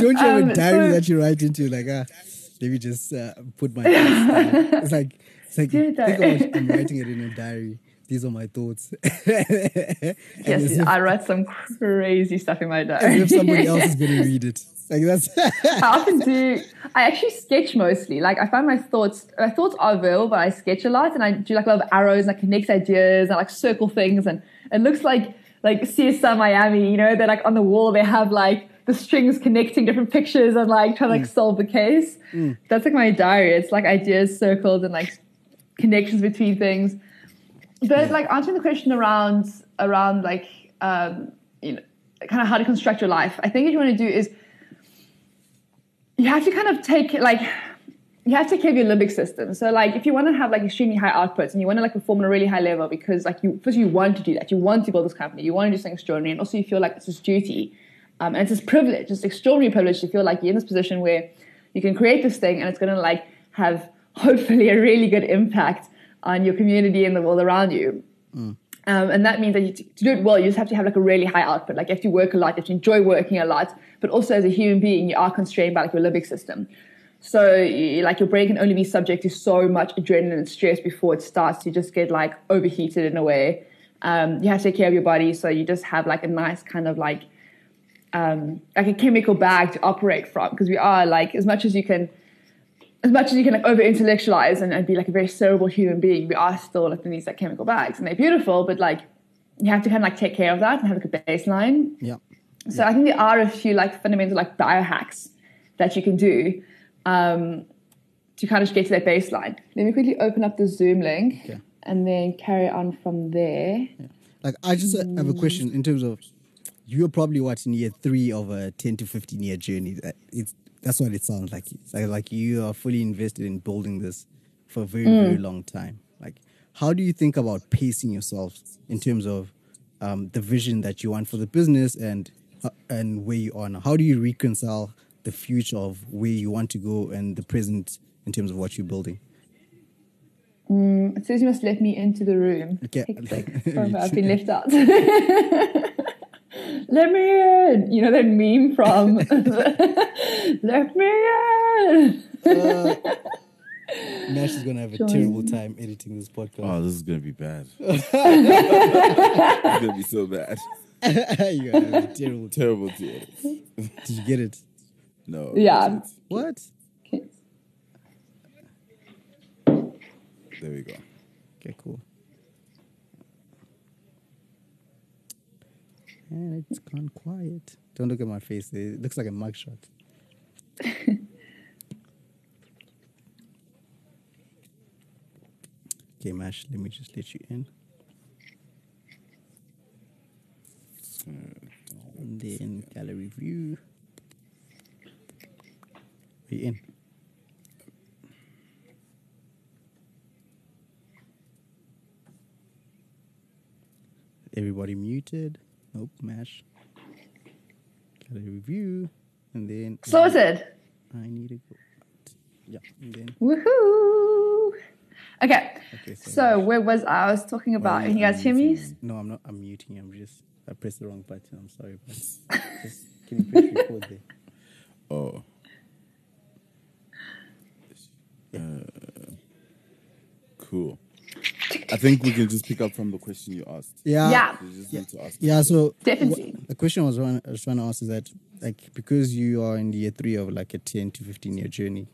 you have Um, a diary so- that you write into? Like, ah, let me just uh, put my. thoughts down. It's like Dear think I'm writing it in a diary. These are my thoughts. Yes, if, I write some crazy stuff in my as diary. if somebody else is going to read it. Like that's I often do. I actually sketch mostly. Like I find my thoughts. My thoughts are verbal, but I sketch a lot, and I do like a lot of arrows, and I connect ideas, and I like circle things, and it looks like like CSI Miami. You know, they're like on the wall. They have like the strings connecting different pictures and like trying to like mm. solve the case. Mm. That's like my diary. It's like ideas circled and like connections between things. But like answering the question around around like um, you know kind of how to construct your life. I think what you want to do is you have to kind of take like you have to take care of your limbic system. So like if you want to have like extremely high outputs and you want to like perform on a really high level because like you first you want to do that. You want to build this company, you want to do something extraordinary, and also you feel like it's this duty. Um, and it's this privilege, it's extraordinary privilege to feel like you're in this position where you can create this thing and it's gonna like have hopefully a really good impact on your community and the world around you. Um, and that means that you, to do it well, you just have to have like a really high output. Like you have to work a lot, you have to enjoy working a lot, but also as a human being, you are constrained by like your limbic system. So you- like your brain can only be subject to so much adrenaline and stress before it starts to just get like overheated in a way. Um, you have to take care of your body, so you just have like a nice kind of like um, like a chemical bag to operate from because we are like as much as you can as much as you can like over intellectualize and, and be like a very cerebral human being, we are still like in these like chemical bags and they're beautiful, but like you have to kind of like take care of that and have like a baseline. Yeah. So I think there are a few like fundamental like biohacks that you can do um, to kind of get to that baseline. Let me quickly open up the Zoom link Okay. and then carry on from there. Like I just uh, have a question in terms of you're probably what in year three of a ten to fifteen year journey. That- It's that's what it sounds like. It's like, like you are fully invested in building this for a very very long time. Like how do you think about pacing yourself in terms of um, the vision that you want for the business and uh, and where you are now? How do you reconcile the future of where you want to go and the present in terms of what you're building? It says you must let me into the room. Okay. Hectic. Sorry, I've been left out. let me in. You know that meme from Let me in. Uh, Nash is gonna have a Join. terrible time editing this podcast. Oh, this is gonna be bad. it's gonna be so bad. You're gonna have a terrible. Terrible to edit. Did you get it? No. Yeah. What? Okay. There we go. Okay, cool. And it's gone quiet. Don't look at my face. It looks like a mugshot. okay, Mash, let me just let you in. And then gallery view. Are you in? Everybody muted. Nope, mash. Got a review. And then Sorted. I need to go out. Yeah, and then Woohoo. Okay. okay, so, So where was I? I was talking about. Can you guys hear me? no, I'm not I'm muting. I'm just I pressed the wrong button. I'm sorry, but just can you press record there? Oh. Uh, cool. I think we can just pick up from the question you asked. Yeah. Yeah. You just need to ask. Yeah, so Definitely. wh- the question I was, trying, I was trying to ask is that, like, because you are in the year three of like a 10 to 15 year journey,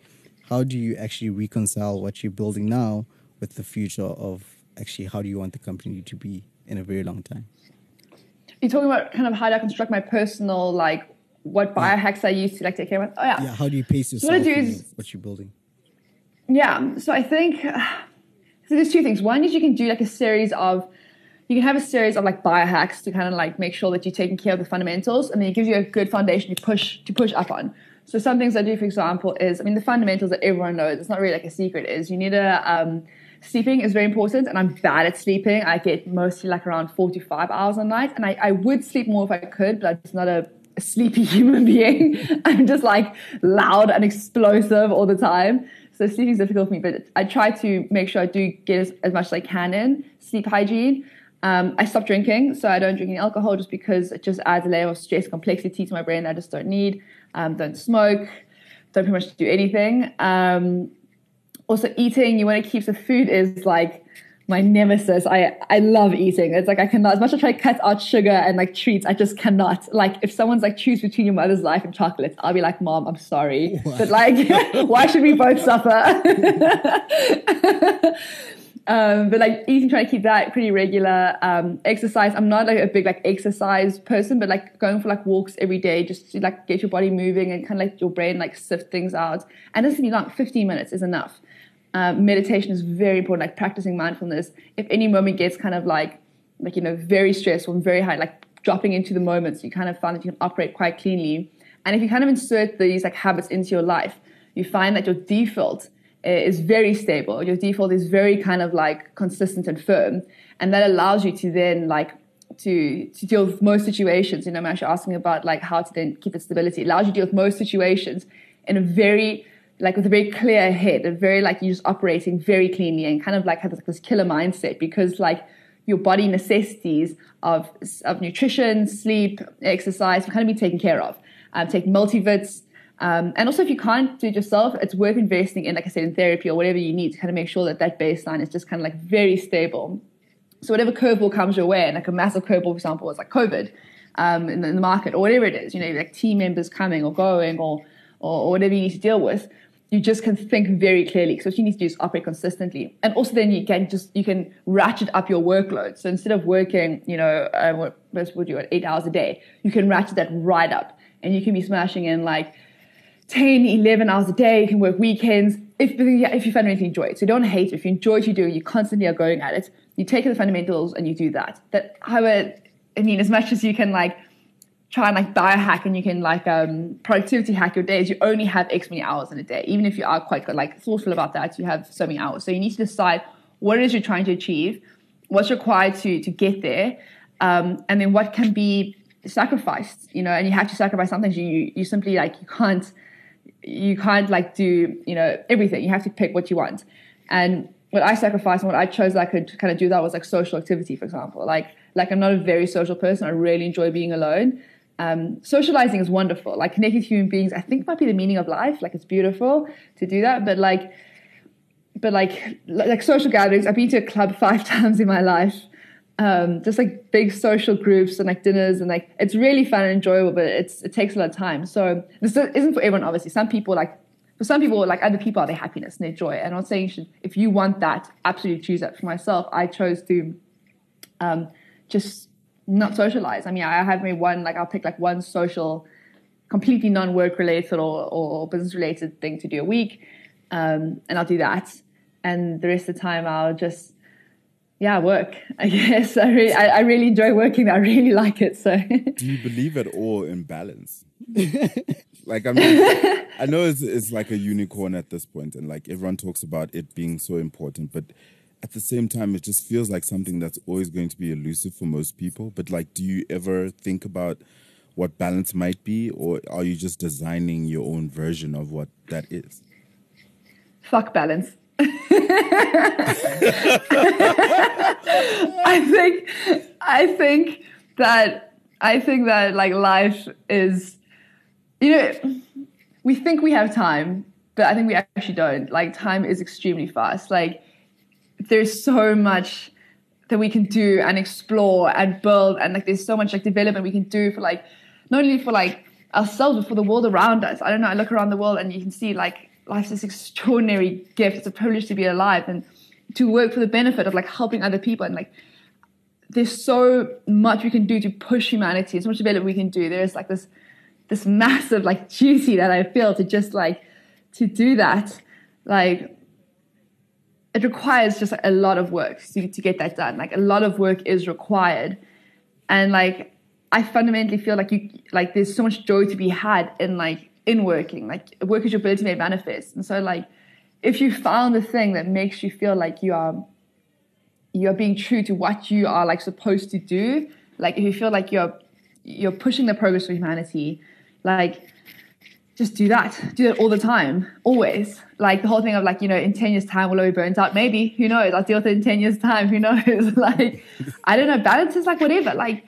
how do you actually reconcile what you're building now with the future of actually how do you want the company to be in a very long time? You're talking about kind of how do I construct my personal like what biohacks I use to like take care of. My, oh yeah. Yeah, how do you pace what yourself I do is- what you're building? Yeah, so I think so there's two things. One is you can do like a series of you can have a series of like biohacks to kind of like make sure that you're taking care of the fundamentals and then it gives you a good foundation to push to push up on. So some things I do, for example, is I mean the fundamentals that everyone knows, it's not really like a secret, is you need a um, sleeping is very important and I'm bad at sleeping. I get mostly like around four to five hours a night and I, I would sleep more if I could, but I'm just not a, a sleepy human being. I'm just like loud and explosive all the time. So sleeping is difficult for me, but I try to make sure I do get as, as much as I can in sleep hygiene. Um, I stopped drinking, so I don't drink any alcohol just because it just adds a layer of stress, complexity to my brain that I just don't need. Um, don't smoke, don't pretty much do anything. Um, also, eating, you want to keep the food is like my nemesis. I, I love eating. It's like I cannot, as much as I try to cut out sugar and like treats, I just cannot. Like if someone's like choose between your mother's life and chocolate, I'll be like, Mom, I'm sorry. But like, why should we both suffer? Um, but like eating, trying to keep that pretty regular. Um, exercise. I'm not like a big like exercise person, but like going for like walks every day just to like get your body moving and kind of like your brain like sift things out. And doesn't be like 15 minutes is enough. Um, meditation is very important. Like practicing mindfulness. If any moment gets kind of like like you know very stressful and very high, like dropping into the moments, you kind of find that you can operate quite cleanly. And if you kind of insert these like habits into your life, you find that your default is very stable. Your default is very kind of like consistent and firm, and that allows you to then like to to deal with most situations. You know, I'm actually asking about like how to then keep the stability. It allows you to deal with most situations in a very like with a very clear head, a very like you're just operating very cleanly and kind of like have this killer mindset because like your body necessities of of nutrition, sleep, exercise can kind of be taken care of. Um, take multivits, um, and also, if you can't do it yourself, it's worth investing in, like I said, in therapy or whatever you need to kind of make sure that that baseline is just kind of like very stable. So whatever curveball comes your way, and like a massive curveball, for example, was like COVID um, in, the, in, the, market or whatever it is, you know, like team members coming or going or, or, or whatever you need to deal with, you just can think very clearly. So what you need to do is operate consistently, and also then you can just you can ratchet up your workload. So instead of working, you know, uh, what, would you at eight hours a day, you can ratchet that right up, and you can be smashing in like 10, 11 hours a day. You can work weekends if, if you fundamentally enjoy it. So don't hate it. If you enjoy what you do, you constantly are going at it. You take the fundamentals and you do that. That however, I mean, as much as you can like try and like biohack and you can like um, productivity hack your days, you only have X many hours in a day. Even if you are quite like thoughtful about that, you have so many hours. So you need to decide what it is you're trying to achieve, what's required to to get there, um, and then what can be sacrificed. You know, and you have to sacrifice something. You you simply like you can't you can't like do you know everything you have to pick what you want and what i sacrificed and what i chose i could kind of do that was like social activity for example like like i'm not a very social person i really enjoy being alone um, socializing is wonderful like connecting to human beings i think might be the meaning of life like it's beautiful to do that but like but like like social gatherings i've been to a club five times in my life um, just like big social groups and like dinners and like it's really fun and enjoyable, but it's it takes a lot of time. So this isn't for everyone, obviously. Some people like for some people like other people are their happiness and their joy. And I'm saying you should if you want that, absolutely choose that. For myself, I chose to um, just not socialize. I mean, I have maybe one like I'll pick like one social, completely non-work related or, or business related thing to do a week, um, and I'll do that. And the rest of the time, I'll just yeah, work. I guess I really, I, I really enjoy working. I really like it. So, do you believe at all in balance? like, I mean, I know it's, it's like a unicorn at this point, and like everyone talks about it being so important, but at the same time, it just feels like something that's always going to be elusive for most people. But like, do you ever think about what balance might be, or are you just designing your own version of what that is? Fuck balance. I think I think that I think that like life is you know we think we have time, but I think we actually don't. Like time is extremely fast. Like there's so much that we can do and explore and build and like there's so much like development we can do for like not only for like ourselves but for the world around us. I don't know, I look around the world and you can see like life's this extraordinary gift. It's a privilege to be alive and to work for the benefit of like helping other people and like there's so much we can do to push humanity. So much development we can do. There's like this this massive like duty that I feel to just like to do that. Like it requires just a lot of work to, to get that done. Like a lot of work is required. And like I fundamentally feel like you like there's so much joy to be had in like in working. Like work is your ability to manifest. And so like if you found the thing that makes you feel like you are you're being true to what you are like supposed to do, like if you feel like you're you're pushing the progress of humanity, like just do that. Do that all the time, always. Like the whole thing of like, you know, in 10 years' time, will I be burnt out? Maybe. Who knows? I'll deal with it in 10 years' time. Who knows? like, I don't know. Balance is like whatever. Like,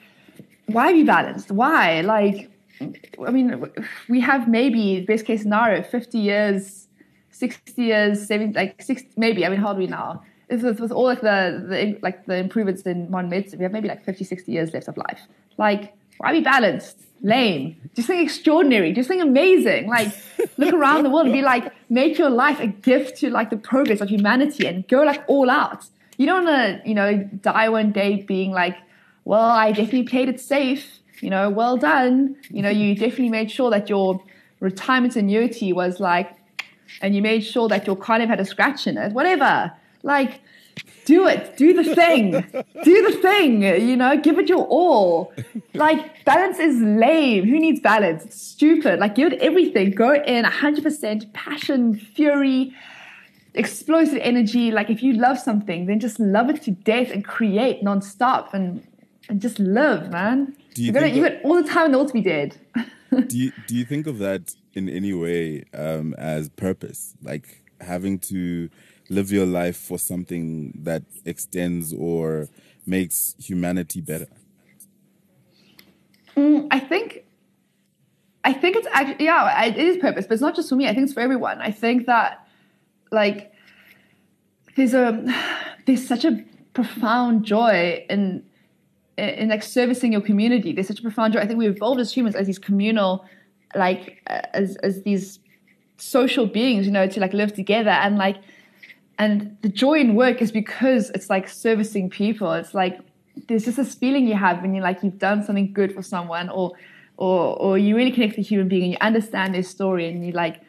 why be balanced? Why? Like, I mean, we have maybe best case scenario, 50 years, 60 years, 70, like 60, maybe. I mean, how old are we now? With, with all like the, the like the improvements in modern medicine, we have maybe like 50, 60 years left of life. Like, why be balanced? Lame. Just think extraordinary. Just think amazing. Like, look around the world and be like, make your life a gift to like the progress of humanity and go like all out. you don't want to, you know, die one day being like, well, I definitely played it safe. You know, well done. You know, you definitely made sure that your retirement annuity was like, and you made sure that your car never had a scratch in it. Whatever. Like, do it. Do the thing. do the thing. You know, give it your all. Like, balance is lame. Who needs balance? It's stupid. Like, give it everything. Go in 100% passion, fury, explosive energy. Like, if you love something, then just love it to death and create nonstop and, and just live, man. Do you you got you got all the time in the world to be dead. do you do you think of that in any way um, as purpose, like having to live your life for something that extends or makes humanity better? I think, I think it's actually yeah, it is purpose, but it's not just for me. I think it's for everyone. I think that like there's a there's such a profound joy in in like servicing your community. There's such a profound joy. I think we evolved as humans as these communal, like uh, as as these social beings, you know, to like live together and like and the joy in work is because it's like servicing people. It's like there's just this feeling you have when you're like you've done something good for someone or or or you really connect with a human being and you understand their story and you like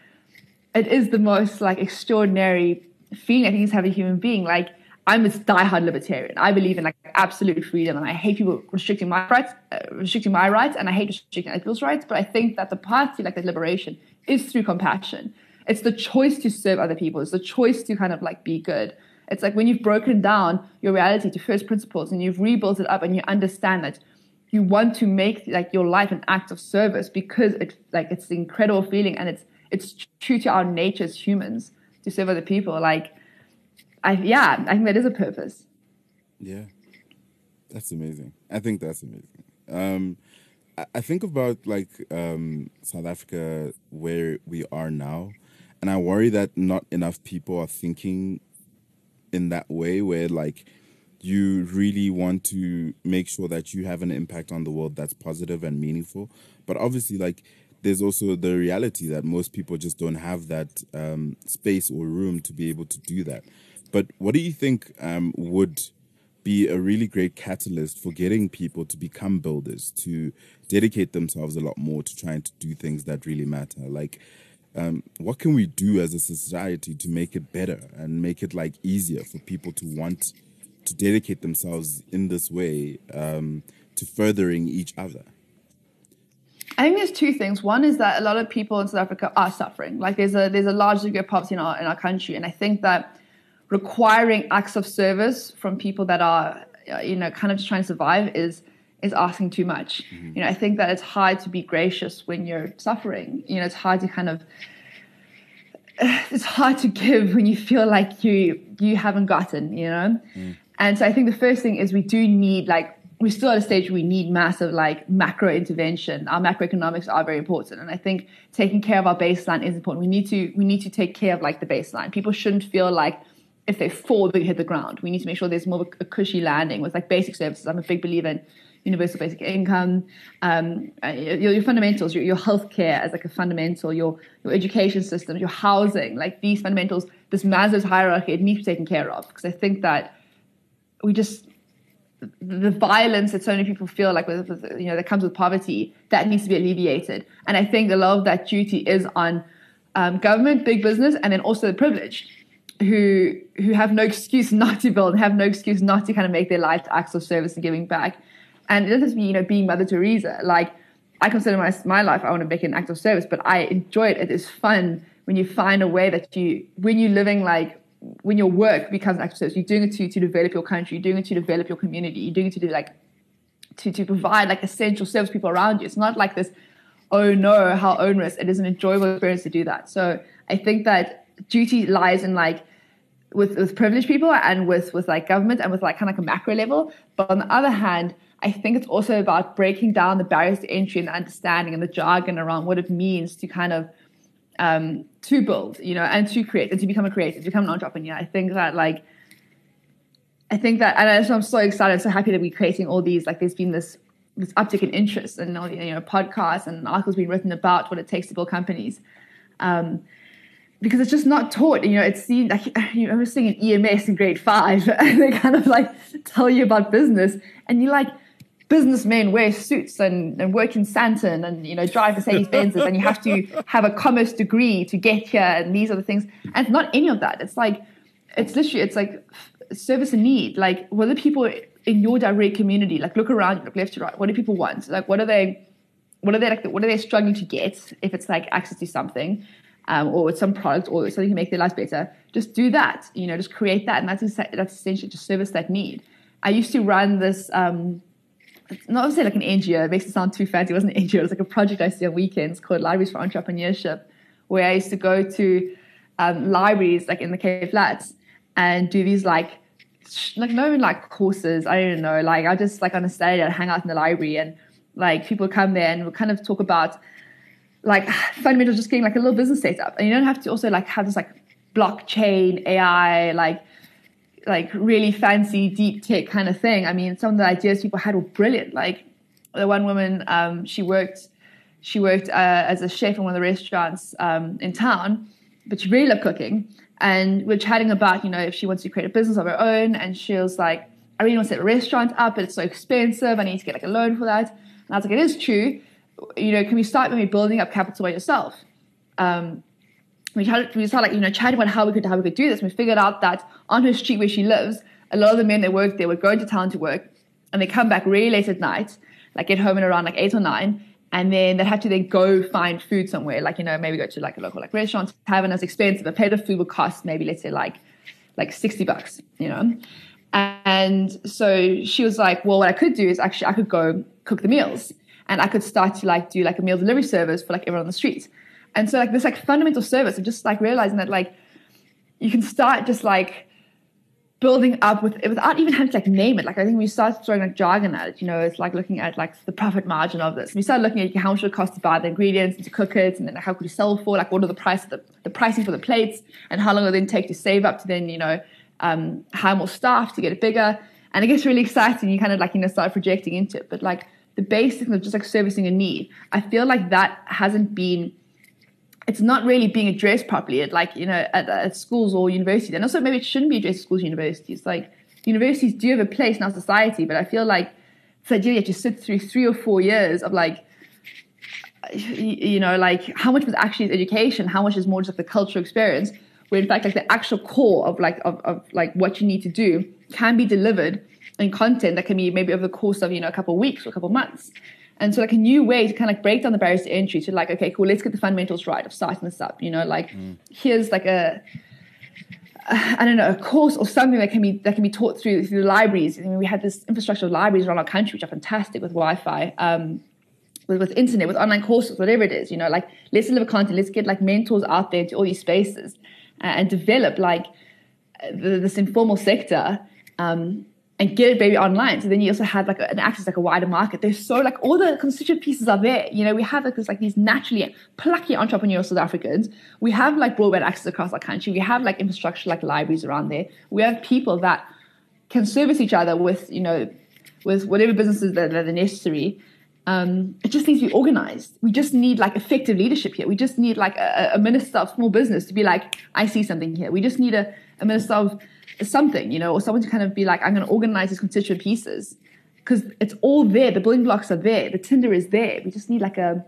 it is the most like extraordinary feeling I think is have a human being. Like I'm a diehard libertarian. I believe in like absolute freedom, and I hate people restricting my rights, uh, restricting my rights, and I hate restricting other people's rights. But I think that the path to like that liberation is through compassion. It's the choice to serve other people. It's the choice to kind of like be good. It's like when you've broken down your reality to first principles and you've rebuilt it up, and you understand that you want to make like your life an act of service because it's like it's an incredible feeling and it's it's true to our nature as humans to serve other people. Like, I yeah, I think that is a purpose. Yeah, that's amazing. I think that's amazing. Um, I, think about like um, South Africa where we are now, and I worry that not enough people are thinking in that way where like you really want to make sure that you have an impact on the world that's positive and meaningful. But obviously like there's also the reality that most people just don't have that um, space or room to be able to do that. But what do you think um, would be a really great catalyst for getting people to become builders to dedicate themselves a lot more to trying to do things that really matter? Like um, what can we do as a society to make it better and make it like easier for people to want to dedicate themselves in this way um, to furthering each other I think there's two things. One is that a lot of people in South Africa are suffering. Like there's a there's a large degree of poverty in our in our country, and I think that requiring acts of service from people that are you know kind of trying to survive is is asking too much. Mm-hmm. You know, I think that it's hard to be gracious when you're suffering. You know, it's hard to kind of it's hard to give when you feel like you you haven't gotten, you know? Mm. And so I think the first thing is we do need like we're still at a stage where we need massive like macro intervention. Our macroeconomics are very important. And I think taking care of our baseline is important. We need to we need to take care of like the baseline. People shouldn't feel like if they fall, they hit the ground. We need to make sure there's more of a cushy landing with like basic services. I'm a big believer in universal basic income, um, uh, your, your fundamentals, your, your healthcare as like a fundamental, your your education system, your housing, like these fundamentals, this Maslow's hierarchy, it needs to be taken care of. Because I think that we just the violence that so many people feel like with, with, you know that comes with poverty that needs to be alleviated. And i think a lot of that duty is on um, government big business and then also the privileged who who have no excuse not to build have no excuse not to kind of make their life acts of service and giving back and it doesn't mean you know being mother teresa like i consider my, my life i want to make an act of service but i enjoy it it is fun when you find a way that you when you're living like when your work becomes an act of service, you're doing it to, to develop your country, you're doing it to develop your community, you're doing it to do like to, to provide like essential service people around you. It's not like this, oh no, how onerous. It is an enjoyable experience to do that. So I think that duty lies in like with with privileged people and with with like government and with like kind of like a macro level. But on the other hand, I think it's also about breaking down the barriers to entry and the understanding and the jargon around what it means to kind of um, to build, you know, and to create and to become a creator, to become an entrepreneur. I think that like, I think that, and I'm so excited, so happy that we're creating all these. Like, there's been this this uptick in interest and all you know podcasts and articles being written about what it takes to build companies. Um, because it's just not taught. You know, it's seen like you know, I was seeing an EMS in grade five, and they kind of like tell you about business, and you're like, businessmen wear suits and, and work in Sandton and you know drive Mercedes Benzes, and you have to have a commerce degree to get here, and these are the things. And it's not any of that. It's like it's literally it's like service and need. Like what are people in your direct community? Like look around, look left to right. What do people want? Like what are they? What are they like? What are they struggling to get? If it's like access to something, um, or some product or something to make their lives better, just do that. You know, just create that, and that's that's essentially to service that need. I used to run this. Um, not say like an NGO, it makes it sound too fancy. It wasn't an NGO, it was like a project I see on weekends called Libraries for Entrepreneurship, where I used to go to um, libraries like in the Cape Flats and do these like like no like courses. I don't know. Like I just like on a Saturday I'd hang out in the library and like people come there and we'll kind of talk about like fundamentals just getting like a little business set up. And you don't have to also like have this like blockchain, AI, like like really fancy deep tech kind of thing. I mean, some of the ideas people had were brilliant. Like the one woman, um, she worked she worked uh, as a chef in one of the restaurants um, in town, but she really loved cooking. And we're chatting about, you know, if she wants to create a business of her own. And she was like, I really want to set a restaurant up, but it's so expensive. I need to get like a loan for that. And I was like, it is true. You know, can we start maybe building up capital by yourself? Um, we tried, we started like, you know, chatting about how we could how we could do this. We figured out that on her street where she lives, a lot of the men that work there would go into town to work and they come back really late at night, like get home at around like eight or nine, and then they'd have to then go find food somewhere, like, you know, maybe go to like a local like restaurant, tavern as expensive. A plate of food would cost maybe let's say like like 60 bucks, you know. And so she was like, Well, what I could do is actually I could go cook the meals and I could start to like do like a meal delivery service for like everyone on the street. And so like this like fundamental service of just like realizing that like you can start just like building up with it without even having to like name it. Like I think we start throwing like jargon at it, you know, it's like looking at like the profit margin of this. We start looking at how much it costs to buy the ingredients and to cook it, and then how could you sell for? Like what are the price the, the pricing for the plates, and how long will it then take to save up to then you know um, hire more staff to get it bigger. And it gets really exciting. You kind of like you know start projecting into it, but like the basics of just like servicing a need, I feel like that hasn't been it's not really being addressed properly at like you know at, at schools or universities. And also maybe it shouldn't be addressed at schools universities. Like universities do have a place in our society but i feel like it's that you sit through three or four years of like you know like how much was actually education? How much is more just like the cultural experience? Where in fact like the actual core of like of, of like what you need to do can be delivered in content that can be maybe over the course of you know a couple of weeks or a couple of months and so like a new way to kind of like break down the barriers to entry to like, okay, cool, let's get the fundamentals right of starting this up. You know, like mm. here's like a I don't know, a course or something that can be that can be taught through through the libraries. I mean, we have this infrastructure of libraries around our country, which are fantastic with Wi-Fi, um, with, with internet, with online courses, whatever it is. You know, like let's deliver content. Let's get like mentors out there to all these spaces uh, and develop like the, this informal sector um, and get it baby online. So then you also have like an access like a wider market. There's so like all the constituent pieces are there. You know, we have like this like these naturally plucky entrepreneurial South Africans. We have like broadband access across our country. We have like infrastructure like libraries around there. We have people that can service each other with you know with whatever businesses that, that are necessary. Um, it just needs to be organized. We just need like effective leadership here. We just need like a, a minister of small business to be like, I see something here. We just need a, a minister of something, you know, or someone to kind of be like, I'm going to organize these constituent pieces because it's all there. The building blocks are there. The tinder is there. We just need like a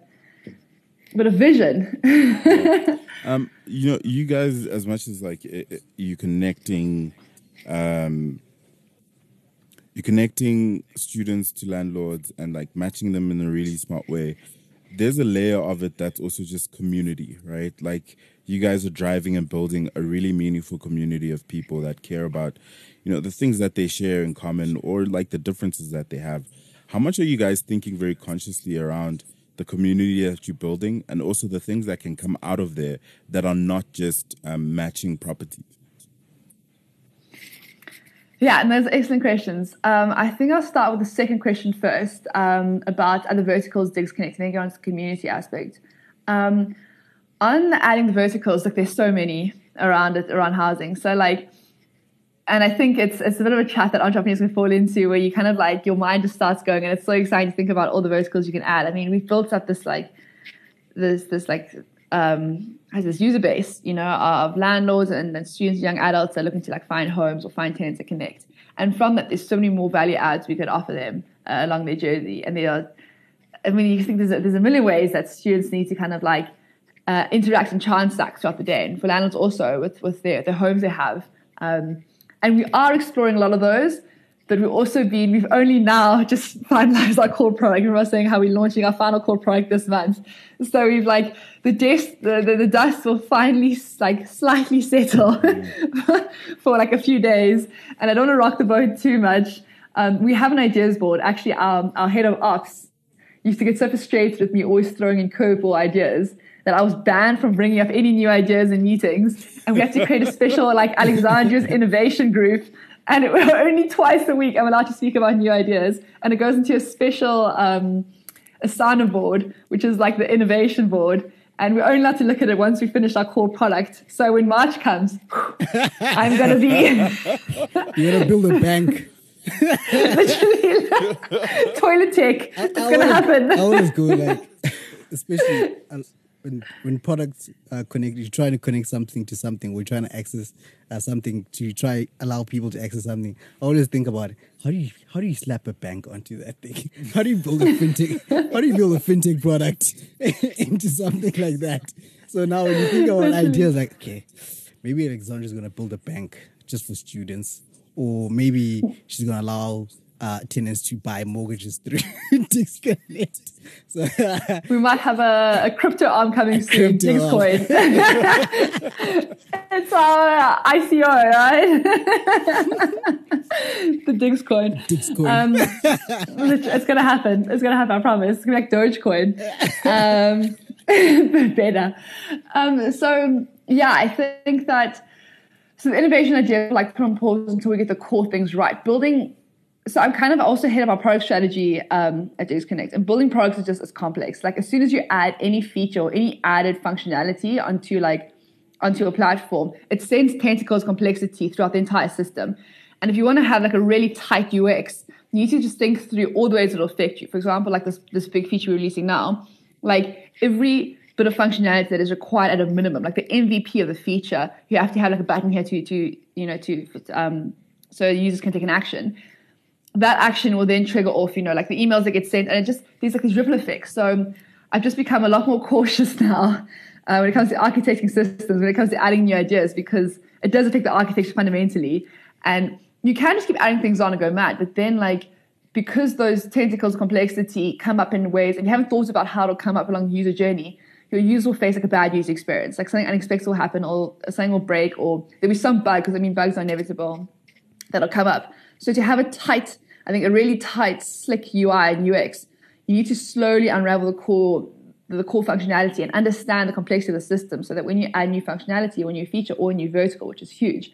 bit of vision. um, you know, you guys, as much as like you connecting, um, you're connecting students to landlords and like matching them in a really smart way. There's a layer of it that's also just community, right? Like you guys are driving and building a really meaningful community of people that care about, you know, the things that they share in common or like the differences that they have. How much are you guys thinking very consciously around the community that you're building and also the things that can come out of there that are not just um, matching properties? Yeah, and those are excellent questions. Um, I think I'll start with the second question first um, about other verticals digs connecting. Then go on to the community aspect. Um, on adding the verticals, like there's so many around it, around housing. So like, and I think it's it's a bit of a chat that entrepreneurs can fall into where you kind of like your mind just starts going, and it's so exciting to think about all the verticals you can add. I mean, we've built up this like this this like um, has this user base, you know, of landlords and, and students, young adults are looking to like find homes or find tenants to connect. And from that, there's so many more value adds we could offer them uh, along their journey. And they are, I mean, you think there's a, there's a million ways that students need to kind of like uh, interact and transact throughout the day, and for landlords also with with their the homes they have. Um, and we are exploring a lot of those but we've also been, we've only now just finalized our core product. Remember saying how we're launching our final core product this month. So we've like, the dust, the, the, the dust will finally like slightly settle for like a few days. And I don't want to rock the boat too much. Um, we have an ideas board. Actually, our, our head of ops used to get so frustrated with me always throwing in curveball ideas that I was banned from bringing up any new ideas in meetings. And we had to create a special like Alexandria's innovation group and it, only twice a week I'm allowed to speak about new ideas. And it goes into a special um, Asana board, which is like the innovation board. And we're only allowed to look at it once we finish our core product. So when March comes, I'm going to be. You're going to build a bank. Literally, toilet tech. It's going to happen. I always go like, especially when when products uh, connect, you're trying to connect something to something. We're trying to access uh, something to try allow people to access something. I always think about it. How do you how do you slap a bank onto that thing? How do you build a fintech? how do you build a fintech product into something like that? So now when you think about ideas, like okay, maybe Alexandra's gonna build a bank just for students, or maybe she's gonna allow uh, tenants to buy mortgages through Digs Connect. So we might have a, a crypto arm coming soon. Digscoin. it's our ICO, right? the Digscoin. Digscoin. Um, it's gonna happen. It's gonna happen. I promise. It's gonna be like Dogecoin. Um, better. Um, so yeah, I think that. So the innovation idea, like put on pause until we get the core things right. Building so I'm kind of also head of our product strategy um, at Digs Connect, and building products is just as complex. Like as soon as you add any feature or any added functionality onto like onto a platform, it sends tentacles complexity throughout the entire system. And if you want to have like a really tight UX, you need to just think through all the ways it'll affect you. For example, like this this big feature we're releasing now, like every bit of functionality that is required at a minimum, like the MVP of the feature, you have to have like a button here to to you know to um, so users can take an action that action will then trigger off, you know, like the emails that get sent, and it just these like these ripple effects. So I've just become a lot more cautious now uh, when it comes to architecting systems, when it comes to adding new ideas, because it does affect the architecture fundamentally. And you can just keep adding things on and go mad, but then like because those tentacles of complexity come up in ways, and you haven't thought about how it'll come up along the user journey, your user will face like a bad user experience, like something unexpected will happen, or something will break, or there'll be some bug because I mean bugs are inevitable that'll come up. So to have a tight I think a really tight, slick UI and UX, you need to slowly unravel the core the core functionality and understand the complexity of the system so that when you add new functionality or new feature or a new vertical, which is huge,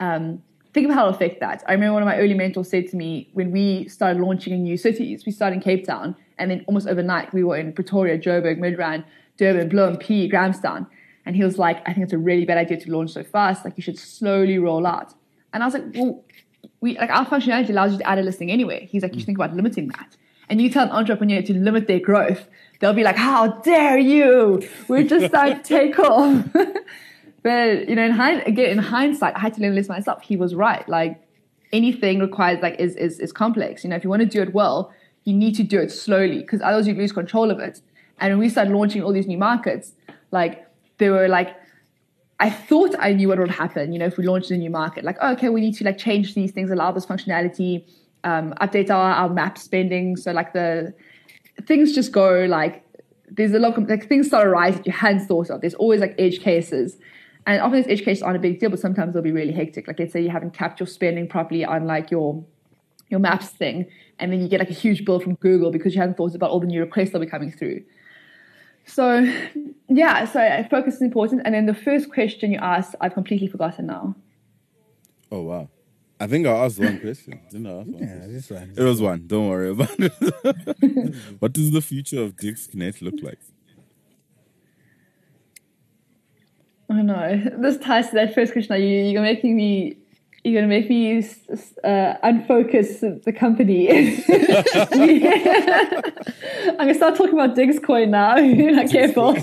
um, think of how it'll affect that. I remember one of my early mentors said to me when we started launching in new cities, we started in Cape Town, and then almost overnight we were in Pretoria, Joburg, Midrand, Durban, Bloem, P, Grahamstown. And he was like, I think it's a really bad idea to launch so fast. Like you should slowly roll out. And I was like, well, we like our functionality allows you to add a listing anyway. He's like, you mm. should think about limiting that. And you tell an entrepreneur to limit their growth, they'll be like, How dare you? We're just like take off. but you know, in hind- again, in hindsight, I had to learn this myself. He was right. Like anything requires like is is is complex. You know, if you want to do it well, you need to do it slowly because otherwise you lose control of it. And when we started launching all these new markets, like there were like I thought I knew what would happen, you know, if we launched a new market. Like, oh, okay, we need to like change these things, allow this functionality, um, update our, our map spending. So like the things just go like there's a lot of like things start arise that you hadn't thought of. There's always like edge cases. And often these edge cases aren't a big deal, but sometimes they'll be really hectic. Like let's say you haven't capped your spending properly on like your your maps thing, and then you get like a huge bill from Google because you hadn't thought about all the new requests that will be coming through. So, yeah, so focus is important. And then the first question you asked, I've completely forgotten now. Oh, wow. I think I asked one question. Didn't I ask one? Yeah, this one. It was one. Don't worry about it. what does the future of Digs Connect look like? I know. This ties to that first question. You, you're making me you're going to make me uh, unfocus the company. I'm going to start talking about Digs Coin now. You're not careful.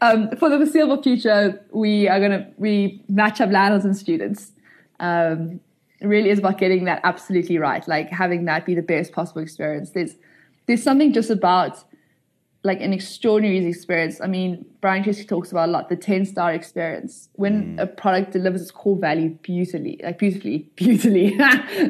um, for the foreseeable future, we are going to we match up landlords and students. Um, it really is about getting that absolutely right, like having that be the best possible experience. There's there's something just about like an extraordinary experience. I mean, Brian Chesky talks about a lot the 10 star experience when mm. a product delivers its core value beautifully, like beautifully, beautifully,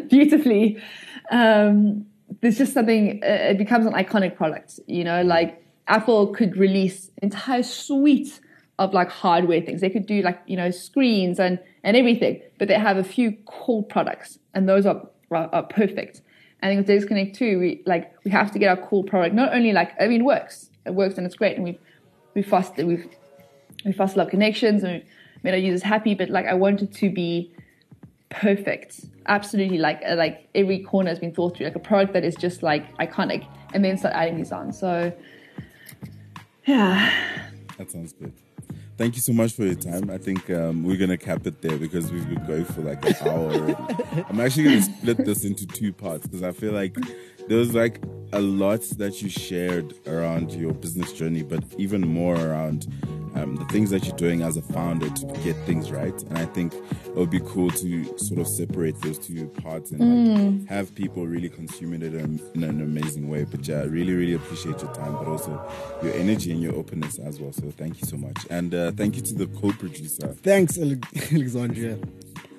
beautifully. Um, there's just something, uh, it becomes an iconic product, you know, like Apple could release entire suite of like hardware things. They could do like, you know, screens and, and everything, but they have a few core products and those are, are, are perfect. I think with Digs Connect too, we like we have to get our cool product. Not only like I mean, it works, it works, and it's great, and we've we fostered we've we fostered our connections and we've made our users happy. But like I wanted to be perfect, absolutely like uh, like every corner has been thought through, like a product that is just like iconic, and then start adding these on. So yeah, that sounds good thank you so much for your time. I think um, we're gonna cap it there because we've been going for like an hour. I'm actually gonna split this into two parts because I feel like there was like a lot that you shared around your business journey, but even more around um, the things that you're doing as a founder to get things right. And I think it would be cool to sort of separate those two parts and mm. like, have people really consuming it in, in, an amazing way. But yeah, I really, really appreciate your time, but also your energy and your openness as well. So thank you so much. And uh, thank you to the co producer. Thanks, Alexandria.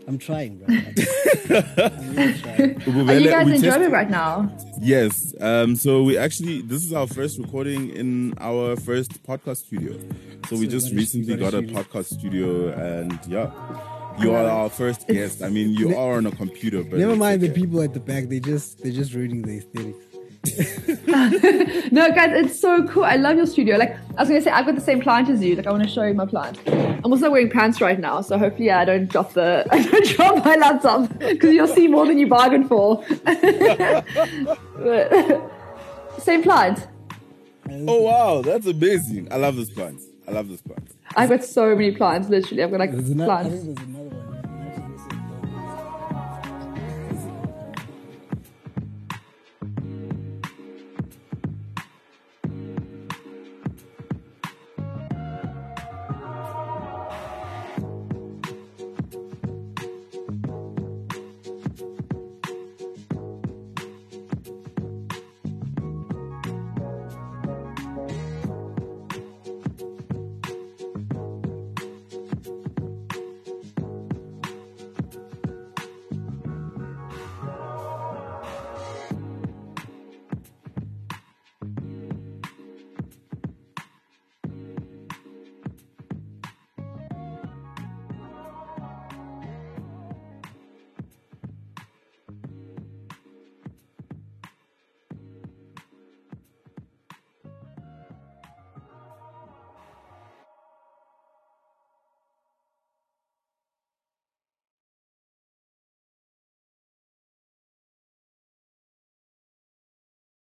I'm trying, bro. I'm really trying. Are you guys enjoying it right now? Yes. Um, so we actually this is our first recording in our first podcast studio. So we just recently got a podcast studio, and yeah. You are our first guest. I mean, you are on a computer, but never mind okay. the people at the back. They just they're just ruining the aesthetics. No, guys, it's so cool. I love your studio. Like I was gonna say, I've got the same plant as you. Like I want to show you my plant. I'm also wearing pants right now, so hopefully yeah, I don't drop the I don't drop my laptop because you'll see more than you bargained for. same plant. Oh wow, that's amazing! I love this plant. I love this plant. I've got so many plants. Literally, I've got like plants.